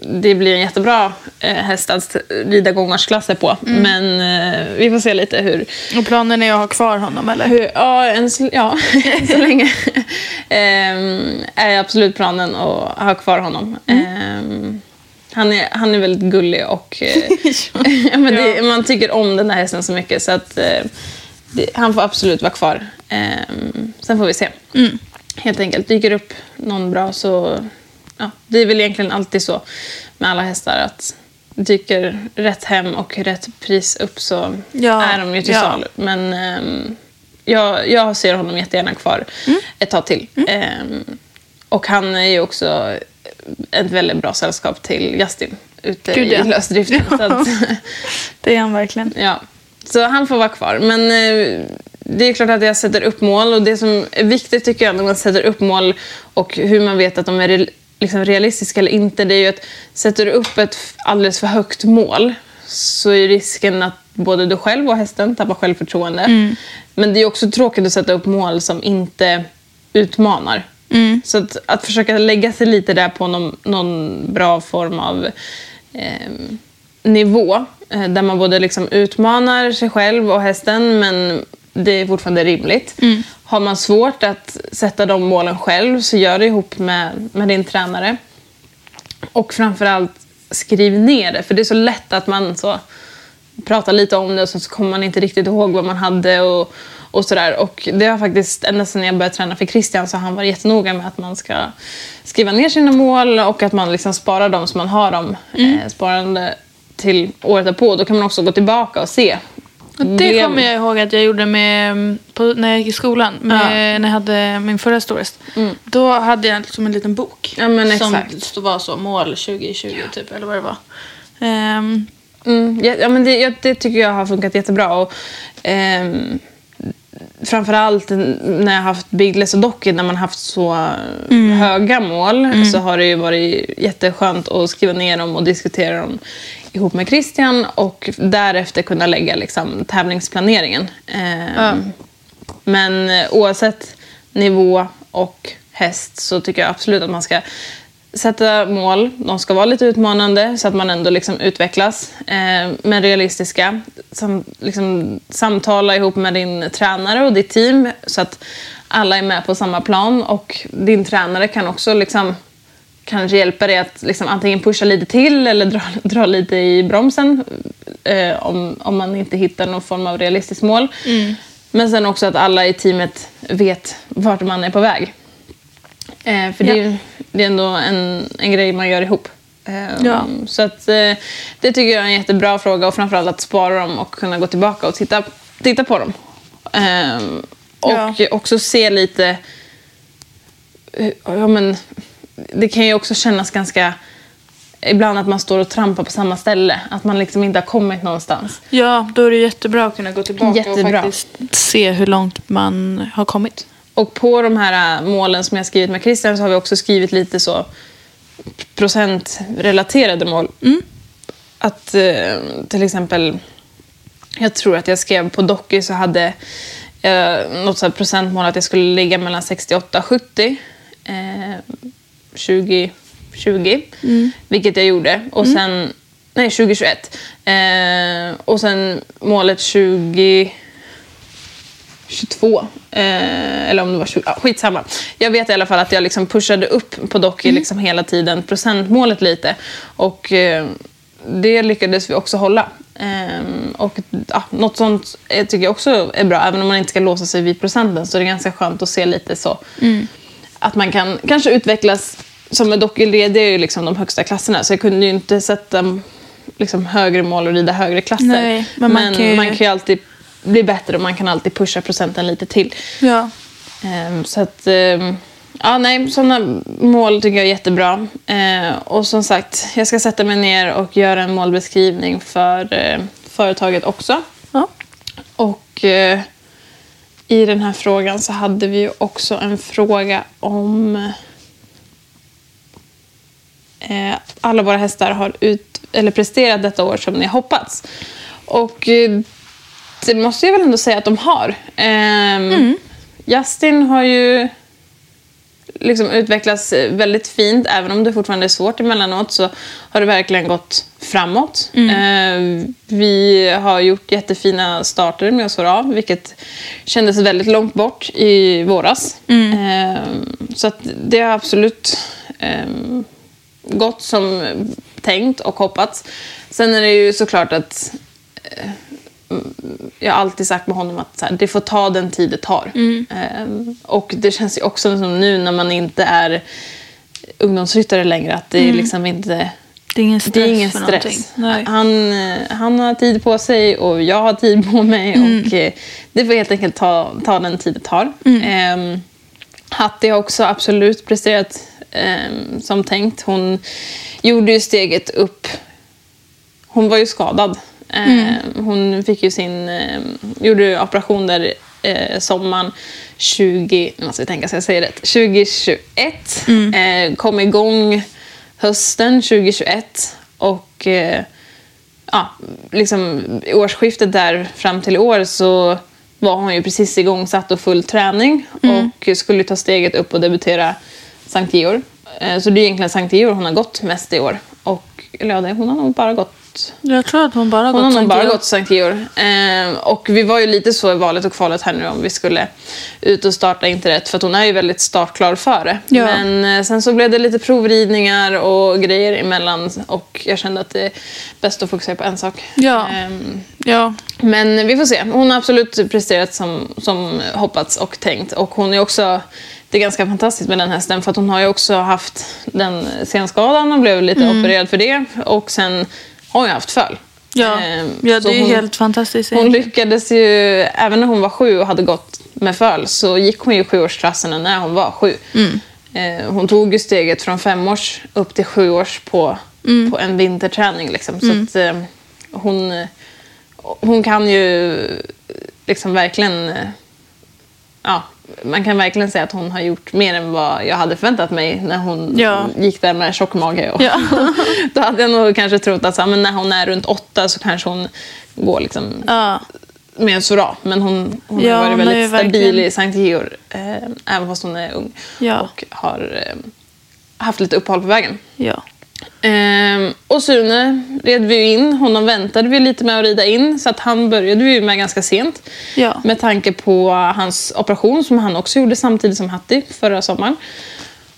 det blir en jättebra eh, häst att rida gångartsklasser på. Mm. Men eh, vi får se lite hur, Och planen är att ha kvar honom eller? hur, ja, så, ja, så länge ehm, är absolut planen att ha kvar honom. Mm. Han, är, han är väldigt gullig och eh, ja, men det, man tycker om den här hästen så mycket så att eh, det, han får absolut vara kvar. Ehm, sen får vi se. Mm. Helt enkelt. Dyker upp någon bra så... Ja, det är väl egentligen alltid så med alla hästar att dyker rätt hem och rätt pris upp så Ja, är de ju till ja. salu. Men ehm, jag, jag ser honom jättegärna kvar Mm. ett tag till. Ehm, och han är ju också ett väldigt bra sällskap till Justin ute Gud, i ja. lösdriften. Så att, Det är han verkligen. Ja, så han får vara kvar. Men eh, det är klart att jag sätter upp mål och det som är viktigt tycker jag när man sätter upp mål och hur man vet att de är re- liksom realistiska eller inte, det är ju att sätter du upp ett alldeles för högt mål så är risken att både du själv och hästen tappar självförtroende. Men det är också tråkigt att sätta upp mål som inte utmanar. Så att, att försöka lägga sig lite där på någon, någon bra form av ehm, nivå eh, där man både liksom utmanar sig själv och hästen men det är fortfarande rimligt. Har man svårt att sätta de målen själv så gör det ihop med, med din tränare. Och framförallt skriv ner det för det är så lätt att man så pratar lite om det och så kommer man inte riktigt ihåg vad man hade och, och sådär. Och det har faktiskt, ända sedan jag började träna för Christian så har han varit jättenoga med att man ska skriva ner sina mål och att man liksom sparar dem så man har dem eh, sparande till året därpå. Då kan man också gå tillbaka och se. Och det kommer jag ihåg att jag gjorde med, på, när jag gick i skolan. Med, När jag hade min förra storest. Då hade jag som en liten bok. Ja, men som exakt. var så mål 2020 typ. Eller vad det var. Ehm, Mm, ja, ja, men det, ja, det tycker jag har funkat jättebra. Och, ehm, framförallt när jag haft Biggles och Docky, när man haft så höga mål, så har det ju varit jätteskönt att skriva ner dem och diskutera dem ihop med Christian och därefter kunna lägga liksom, tävlingsplaneringen. Ehm, Men eh, oavsett nivå och häst så tycker jag absolut att man ska sätta mål. De ska vara lite utmanande så att man ändå liksom utvecklas. Eh, men realistiska. Sam, liksom, samtala ihop med din tränare och ditt team så att alla är med på samma plan. Och din tränare kan också liksom, kanske hjälpa dig att liksom, antingen pusha lite till eller dra, dra lite i bromsen eh, om, om man inte hittar någon form av realistiskt mål. Men sen också att alla i teamet vet vart man är på väg. Eh, för det, Ja. ju- det är ändå en, en grej man gör ihop. Eh, Ja. Så att, eh, det tycker jag är en jättebra fråga och framförallt att spara dem och kunna gå tillbaka och titta, titta på dem. Eh, och Ja. också se lite... eh, Ja, men, det kan ju också kännas ganska... Ibland att man står och trampar på samma ställe. Att man liksom inte har kommit någonstans. ja, då är det jättebra att kunna gå tillbaka Jättebra. och faktiskt se hur långt man har kommit. Och på de här äh, målen som jag skrivit med Christian så har vi också skrivit lite så procentrelaterade mål. Att eh, till exempel, jag tror att jag skrev på Docky så hade jag något så procentmål att jag skulle ligga mellan 68 och 70. Eh, 20, 20 vilket jag gjorde. Och sen, nej 2021. Eh, och sen målet 20 22. Eh, eller om det var 20. Ja, skitsamma. Jag vet i alla fall att jag liksom pushade upp på Docky liksom hela tiden procentmålet lite. Och eh, det lyckades vi också hålla. Eh, och ja, Något sånt tycker jag också är bra. Även om man inte ska låsa sig vid procenten så är det ganska skönt att se lite så. Att man kan kanske utvecklas. Som med Docky, det är ju liksom de högsta klasserna. Så jag kunde ju inte sätta liksom, högre mål och rida högre klasser. Nej, men man kan ju- man kan ju alltid bli bättre och man kan alltid pusha procenten lite till. Ja. Ehm, så att, ehm, ja nej, sådana mål tycker jag är jättebra. Ehm, och som sagt, jag ska sätta mig ner och göra en målbeskrivning för, företaget också. Ja. Och eh, i den här frågan så hade vi ju också en fråga om eh, alla våra hästar har ut, eller presterat detta år som ni hoppats. Och eh, det måste jag väl ändå säga att de har. Ehm, Justin har ju liksom utvecklats väldigt fint. Även om det fortfarande är svårt emellanåt så har det verkligen gått framåt. Eh, vi har gjort jättefina starter med Osora, vilket kändes väldigt långt bort i våras. Eh, så det har absolut eh, gått som tänkt och hoppats. Sen är det ju såklart att jag har alltid sagt med honom att så här, det får ta den tid det tar. Ehm, och det känns ju också som nu när man inte är ungdomsryttare längre att det är liksom inte... Det är ingen stress är ingen stress. Han, han har tid på sig och jag har tid på mig. Och eh, Det får helt enkelt ta, ta den tid det tar. Ehm, Hattie har också absolut presterat ehm, som tänkt. Hon gjorde ju steget upp hon var ju skadad. Eh, Hon fick ju sin, eh, gjorde operation där eh, sommaren 20, nu måste tänka så jag säger rätt, 2021. Eh, kom igång hösten 2021 och eh, ja, liksom i årsskiftet där fram till år så var hon ju precis igångsatt och full träning och skulle ta steget upp och debutera Sankt Georg. Eh, Så det är egentligen Sankt Georg hon har gått mest i år. Och, eller ja, hon har nog bara gått Jag tror att hon bara har hon har gått nog Sankt bara gått Sankt Georg. Eh, och vi var ju lite så i valet och kvalet här nu om vi skulle ut och starta inte rätt för att hon är ju väldigt startklar för det. Ja. Men eh, sen så blev det lite provridningar och grejer emellan och jag kände att det är bäst att fokusera på en sak. Ja. Ehm, Ja. men vi får se. Hon har absolut presterat som, som hoppats och tänkt. Och hon är också, det är ganska fantastiskt med den hästen för att hon har ju också haft den senskadan och blev lite opererad för det. Och sen har ju haft föl. Ja. Ehm, ja, det är hon, helt fantastiskt. Hon lyckades ju, även när hon var sju och hade gått med föl så gick hon ju sjuårstrassorna när hon var sju. Eh, hon tog ju steget från femårs upp till sjuårs på, på en vinterträning. Liksom. Så att, eh, hon, hon kan ju liksom verkligen... eh, Ja, man kan verkligen säga att hon har gjort mer än vad jag hade förväntat mig när hon Ja. gick där med tjock mage. Och Ja. Då hade jag nog kanske trott att så men när hon är runt åtta så kanske hon går liksom Ja. med en Sora. Men hon, hon Ja, har varit väldigt stabil verkligen- i Sankt Georg. Eh, även fast hon är ung. Och har eh, haft lite uppehåll på vägen. Ja. Ehm, och Sune red vi in. Honom väntade vi lite med att rida in. Så att han började vi med ganska sent. Ja. Med tanke på hans operation som han också gjorde samtidigt som Hattie förra sommaren.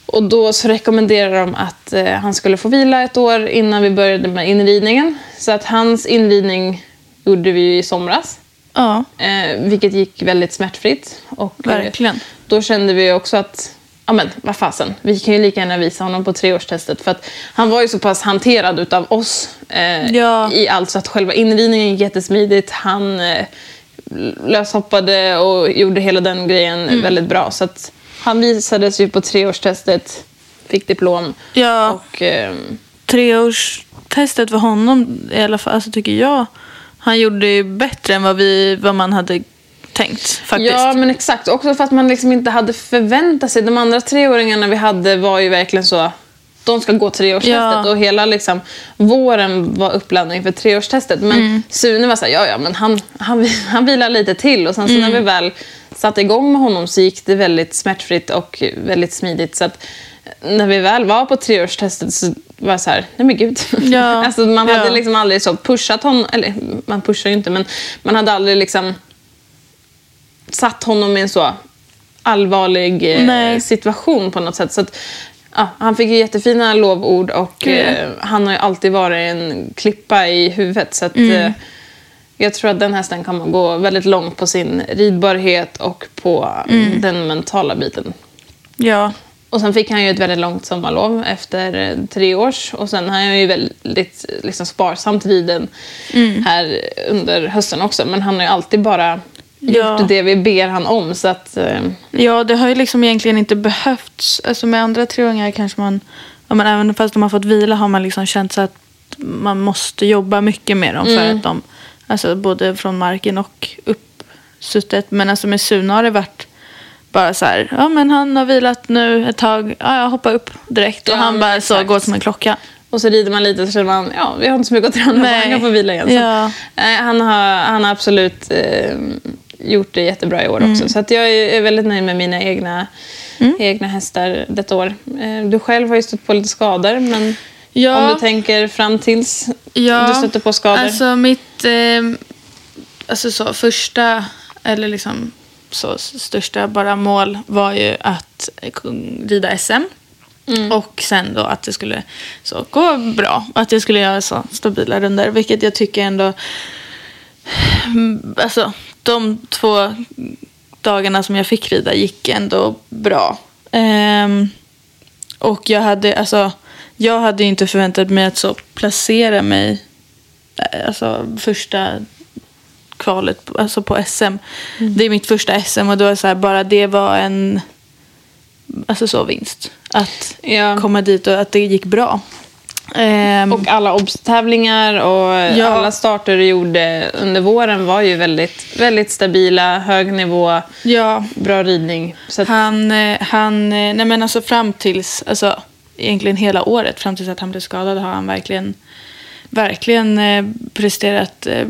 Och då så rekommenderade de att eh, han skulle få vila ett år innan vi började med inridningen. Så att hans inridning gjorde vi ju i somras. Ja. Eh, vilket gick väldigt smärtfritt. Och, eh, Verkligen. då kände vi också att, ja men vad fasen, vi kan ju lika gärna visa honom på treårstestet. För att han var ju så pass hanterad utav oss eh, Ja. i allt så att själva inridningen gick jättesmidigt. Han eh, löshoppade och gjorde hela den grejen Mm. väldigt bra. Så att han visades ju på treårstestet, fick diplom. Ja. Och, eh, Treårstestet för honom i alla fall, alltså tycker jag, han gjorde ju bättre än vad, vi, vad man hade tänkt faktiskt. Ja, men exakt. Också för att man liksom inte hade förväntat sig. De andra treåringarna vi hade var ju verkligen så... De ska gå treårstestet Ja. och hela liksom, våren var uppladdning för treårstestet. Men Mm. Sune var så här, ja ja, men han, han, han vilar lite till. Och sen så Mm. när vi väl satte igång med honom så gick det väldigt smärtfritt och väldigt smidigt. Så att när vi väl var på treårstestet så var jag så här, nej men gud. Ja. alltså man hade Ja. liksom aldrig så pushat honom, eller man pushar ju inte, men man hade aldrig liksom satt honom i en så allvarlig eh, Nej. situation på något sätt. Så att, ja, han fick ju jättefina lovord och eh, han har ju alltid varit en klippa i huvudet. Så att, Mm. eh, jag tror att den hästen kommer gå väldigt långt på sin ridbarhet och på Mm. den mentala biten. Ja. Och sen fick han ju ett väldigt långt sommarlov efter eh, tre års. Och sen har han ju väldigt liksom, sparsamt riden Mm. här under hösten också. Men han har ju alltid bara Ja. gjort det vi ber han om. Så att, eh, ja, det har ju liksom egentligen inte behövts. Alltså med andra treåringar kanske man, ja, men även fast de har fått vila har man liksom känt så att man måste jobba mycket med dem för Mm. att de Alltså både från marken och uppsuttet. Men alltså med Suna har det varit bara så här, ja men han har vilat nu ett tag, ja jag hoppar upp direkt. Och Ja, han bara så går som en klocka. Och så rider man lite så känner man, ja vi har inte så mycket att träna på, han kan få vila igen. Så, Ja. nej, han, har, han har absolut eh, gjort det jättebra i år Mm. också. Så att jag är väldigt nöjd med mina egna, egna hästar detta år. Eh, du själv har ju stött på lite skador, men Ja. om du tänker fram tills Ja, du stötte på skador. Alltså mitt eh, alltså så, första, eller liksom så största bara mål var ju att rida SM. Mm. Och sen då att det skulle så gå bra. Att jag skulle göra så stabila runder. Vilket jag tycker ändå... Mm, Alltså de två dagarna som jag fick rida gick ändå bra. Ehm, och jag hade, alltså, jag hade inte förväntat mig att så placera mig eh, alltså, första kvalet alltså på SM. Det är mitt första SM och då är så här, bara det var en alltså så vinst. Att Ja. komma dit och att det gick bra. Ehm, Och alla obs-tävlingar och Ja. alla starter du gjorde under våren var ju väldigt, väldigt stabila, hög nivå, ja, bra ridning. Så att, han, eh, han, eh, nej men alltså fram tills, alltså egentligen hela året fram tills att han blev skadad har han verkligen, verkligen eh, presterat eh,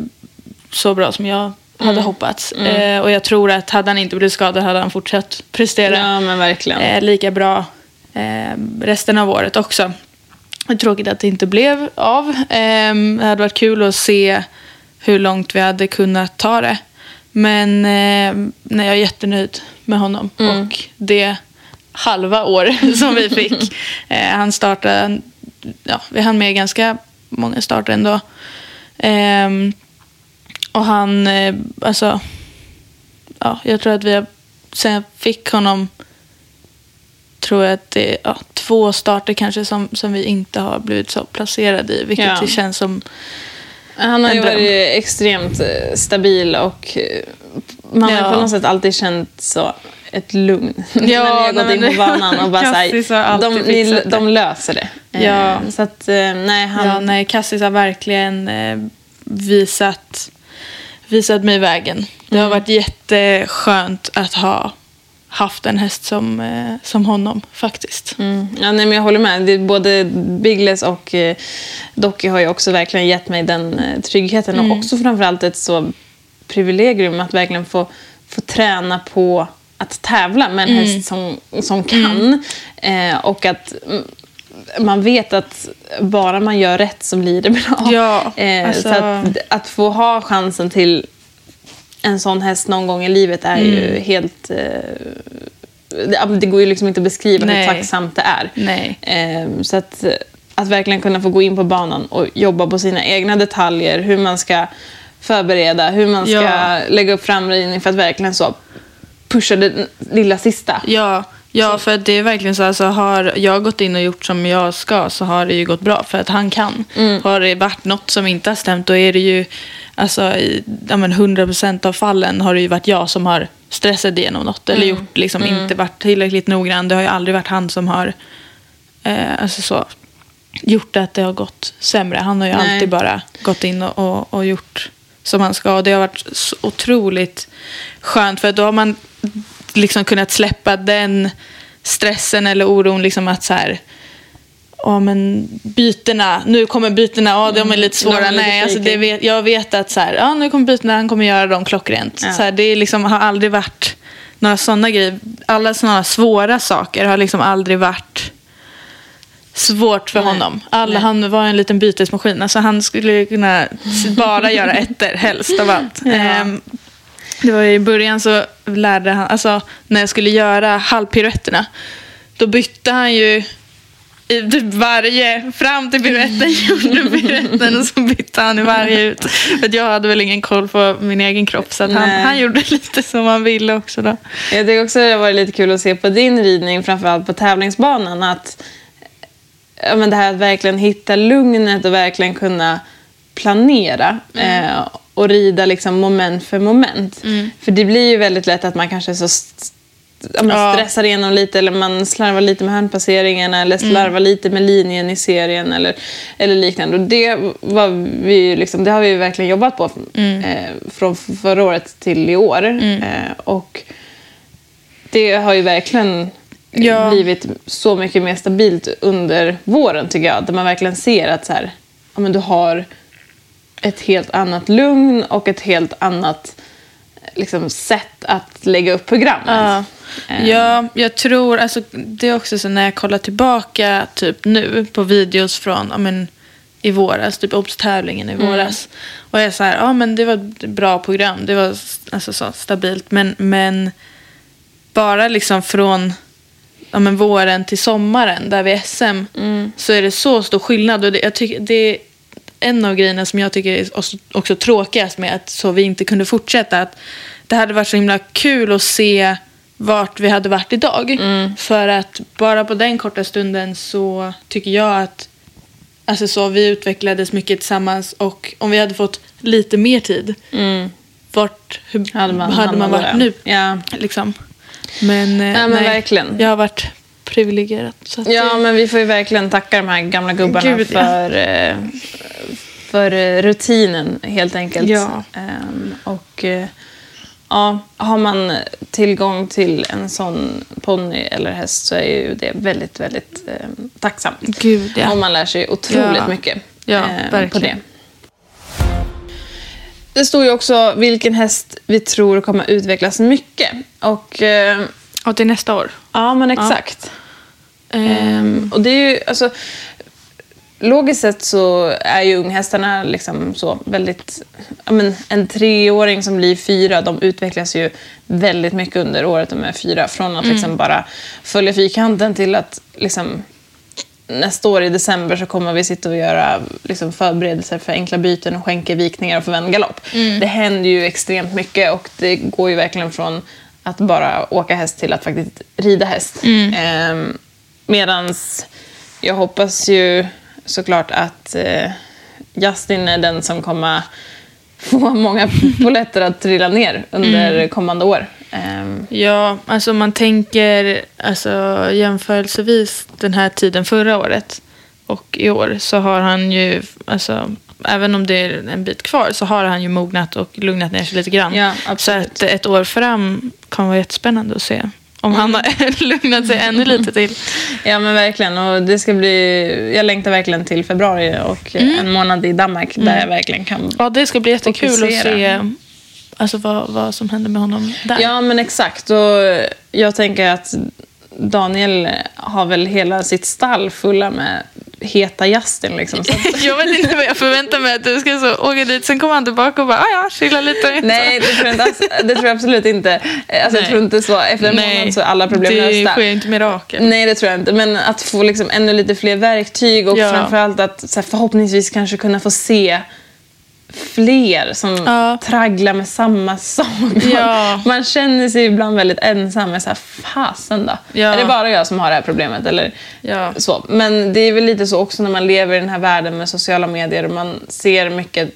så bra som jag hade hoppats. Eh, och jag tror att hade han inte blivit skadad hade han fortsatt prestera ja, lika bra resten av året också. Det är tråkigt att det inte blev av. Eh, det hade varit kul att se hur långt vi hade kunnat ta det. Men eh, nej, jag är jättenöjd med honom. Och det halva år som vi fick. Eh, han startade, ja, vi hann med ganska många starter ändå. Ehm, och han, eh, alltså, ja, jag tror att vi har, sen jag fick honom, tror jag att det är ja, två starter kanske som, som vi inte har blivit så placerade i. Vilket Ja. det känns som, Han har ju varit extremt eh, stabil och eh, man har Ja. på något sätt alltid känt så ett lugn. Ja, när ni har gått in på banan och bara Cassis har såhär, de, ni, de löser det. Eh, Ja. Så att, eh, nej, han... ja, nej, Cassis har verkligen eh, visat, visat mig vägen. Det har varit jätteskönt att ha haft en häst som, eh, som honom faktiskt. Mm. Ja, nej, men jag håller med. Både Biggles och eh, Docky har ju också verkligen gett mig den eh, tryggheten. Mm. Och också framförallt ett så privilegium att verkligen få, få träna på att tävla med en Mm. häst som, som kan. Eh, och att mm, man vet att bara man gör rätt så blir det bra. Ja, eh, alltså- Så att, att få ha chansen till en sån häst någon gång i livet är Mm. ju helt... Eh, det, går ju liksom inte att beskriva Nej. hur tacksamt det är. Ehm, så att, att verkligen kunna få gå in på banan och jobba på sina egna detaljer, hur man ska förbereda, hur man ska Ja. lägga upp framridning för att verkligen så pusha det lilla sista. Ja, ja för det är verkligen så. Alltså, har jag gått in och gjort som jag ska så har det ju gått bra för att han kan. Har det varit något som inte har stämt då är det ju alltså, i ja, men 100% av fallen har det ju varit jag som har stressat igenom något eller gjort liksom inte varit tillräckligt noggrann. Det har ju aldrig varit han som har eh, alltså, så, gjort att det har gått sämre. Han har ju Nej. alltid bara gått in och, och, och gjort som han ska. Och det har varit så otroligt skönt för då har man liksom kunnat släppa den stressen eller oron liksom att så här Ja men bytena, nu kommer bytena, ja de är lite svåra. lite Nej, alltså det vet, jag vet att så här, ja nu kommer bytena, han kommer göra dem klockrent. Ja. Så här, det liksom, har aldrig varit några sådana grejer. Alla sådana svåra saker har liksom aldrig varit svårt för Nej. honom. Alla, Nej. han var en liten bytesmaskin. Alltså han skulle kunna bara göra ettor helst av allt. Ja. Ehm, det var i början så lärde han, alltså när jag skulle göra halvpiruetterna, då bytte han ju i typ varje, fram till piruetten gjorde piruetten och så bytte han i varje ut. För jag hade väl ingen koll på min egen kropp så han, han gjorde lite som han ville också då. Jag tycker också det har varit lite kul att se på din ridning, framförallt på tävlingsbanan, att ja, men det här att verkligen hitta lugnet och verkligen kunna planera eh, och rida liksom moment för moment. För det blir ju väldigt lätt att man kanske så st- Ja. stressar igenom lite eller man slarvar lite med handpasseringarna eller Mm. slarvar lite med linjen i serien eller, eller liknande. Och det, var vi, liksom, det har vi verkligen jobbat på Mm. eh, från förra året till i år. Eh, och det har ju verkligen Ja. blivit så mycket mer stabilt under våren tycker jag. Där man verkligen ser att så här, ja, men du har ett helt annat lugn och ett helt annat liksom, sätt att lägga upp programmet. Ja. Eh. ja, jag tror, alltså, det är också så när jag kollar tillbaka typ nu på videos från ja, men, i våras, typ OBS-tävlingen i våras. Och jag är så här, ja men det var ett bra program, det var alltså, så stabilt. Men, men bara liksom från ja, men våren till sommaren där vid SM så är det så stor skillnad. Och det, jag tycker, det en av grejerna som jag tycker är också, tråkigast med att så vi inte kunde fortsätta. Att det hade varit så himla kul att se vart vi hade varit idag. För att bara på den korta stunden så tycker jag att alltså så, vi utvecklades mycket tillsammans och om vi hade fått lite mer tid, vart hur, Hade man hade man varit nu? Ja. Liksom. Men, eh, Ja, men verkligen. Jag har varit privilegierad. Så Ja, det, men vi får ju verkligen tacka de här gamla gubbarna Gud, ja. för, eh, för eh, rutinen helt enkelt. Ja. Ehm, och eh, ja, har man tillgång till en sån ponny eller häst så är ju det väldigt, väldigt eh, tacksamt. Gud, ja. Och man lär sig otroligt Ja. mycket Ja, eh, på det. Det står ju också vilken häst vi tror kommer utvecklas mycket. Och och till nästa år. Ja, men exakt. Eh, Ehm, och det är ju, alltså, logiskt sett så är ju unghästarna liksom så väldigt... Ja, men, en treåring som blir fyra, de utvecklas ju väldigt mycket under året de är fyra. Från att liksom bara följa fyrkanten till att liksom, nästa år i december så kommer vi sitta och göra liksom, förberedelser för enkla byten och skänkevikningar och för vändgalopp. Det händer ju extremt mycket och det går ju verkligen från att bara åka häst till att faktiskt rida häst. Ehm, medans jag hoppas ju såklart att eh, Justin är den som kommer få många polletter att trilla ner under kommande år. Ehm, ja, alltså man tänker alltså, jämförelsevis den här tiden förra året och i år så har han ju, alltså, även om det är en bit kvar, så har han ju mognat och lugnat ner sig lite grann. Ja, så att ett år fram kommer vara jättespännande att se om han har lugnat sig ännu lite till. Ja men verkligen. Och det ska bli, jag längtar verkligen till februari och eh, en månad i Danmark där jag verkligen kan... Ja, det ska bli jättekul att Fokusera. se alltså, vad, vad som händer med honom där. Ja men exakt. Och jag tänker att Daniel har väl hela sitt stall fulla med heta Justin. Liksom, Jag vet inte vad jag förväntar mig att du ska så åka dit, sen kommer han tillbaka och bara, ah, ja, chilla lite. nej, det tror, jag inte, det tror jag absolut inte. Alltså, jag Nej. tror inte så. Efter en månad så är alla problem det lösta. sker inte mirakel. Nej, det tror jag inte. Men att få liksom ännu lite fler verktyg och Ja. framförallt att här, förhoppningsvis kanske kunna få se fler som Ja. tragglar med samma sak. Ja. Man känner sig ibland väldigt ensam. med Så här, fasen då? Ja. Är det bara jag som har det här problemet? Eller så. Men det är väl lite så också när man lever i den här världen med sociala medier. och Man ser mycket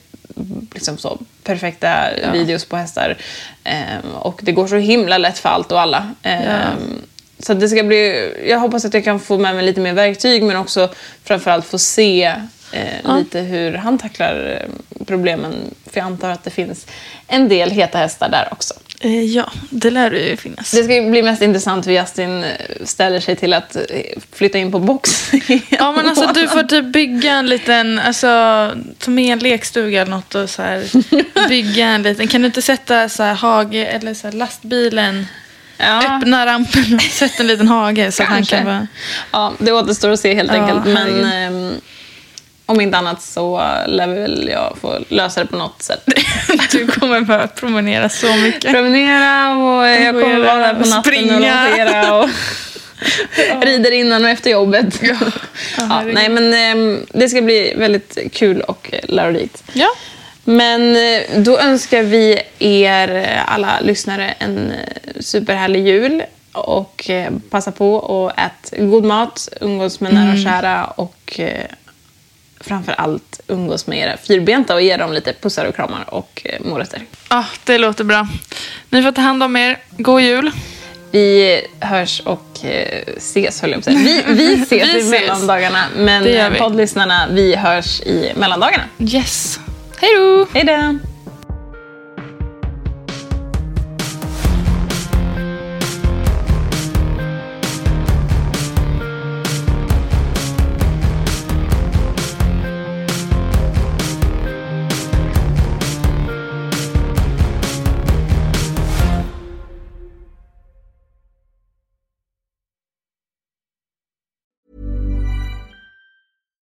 liksom så, perfekta videos på hästar. Ehm, och det går så himla lätt för allt och alla. Ehm, Så det ska bli, jag hoppas att jag kan få med mig lite mer verktyg men också framförallt få se eh, lite hur han tacklar eh, problemen. För jag antar att det finns en del heta hästar där också. Eh, ja, det lär ju finnas. Det ska bli mest intressant hur Justin eh, ställer sig till att eh, flytta in på box. Ja men alltså du får typ bygga en liten, alltså ta med en lekstuga eller något och så här, bygga en liten, kan du inte sätta så här hage eller så här lastbilen, Ja. öppna rampen och sätta en liten hage så att han Kanske. kan vara... Ja, det återstår att se helt Ja, enkelt. Men om inte annat så lär väl jag få lösa det på något sätt. Du kommer bara promenera så mycket. Promenera och jag kommer vara där på natten springa. och rotera. Och rider innan och efter jobbet. Ja. herregud. nej, men ehm, det ska bli väldigt kul och eh, lärorikt. Ja. Men eh, då önskar vi er eh, alla lyssnare en superhärlig jul. Och passa på och ät god mat, umgås med nära och kära och eh, framför allt umgås med era fyrbenta och ge dem lite pussar och kramar och eh, morötter. ja, det låter bra. Ni får ta hand om er. God jul. Vi hörs och eh, ses, höll jag på att säga. Vi, vi ses Vi i ses. mellandagarna, men eh, vi. poddlyssnarna, vi hörs i mellandagarna. Yes. Hej då! Hej då!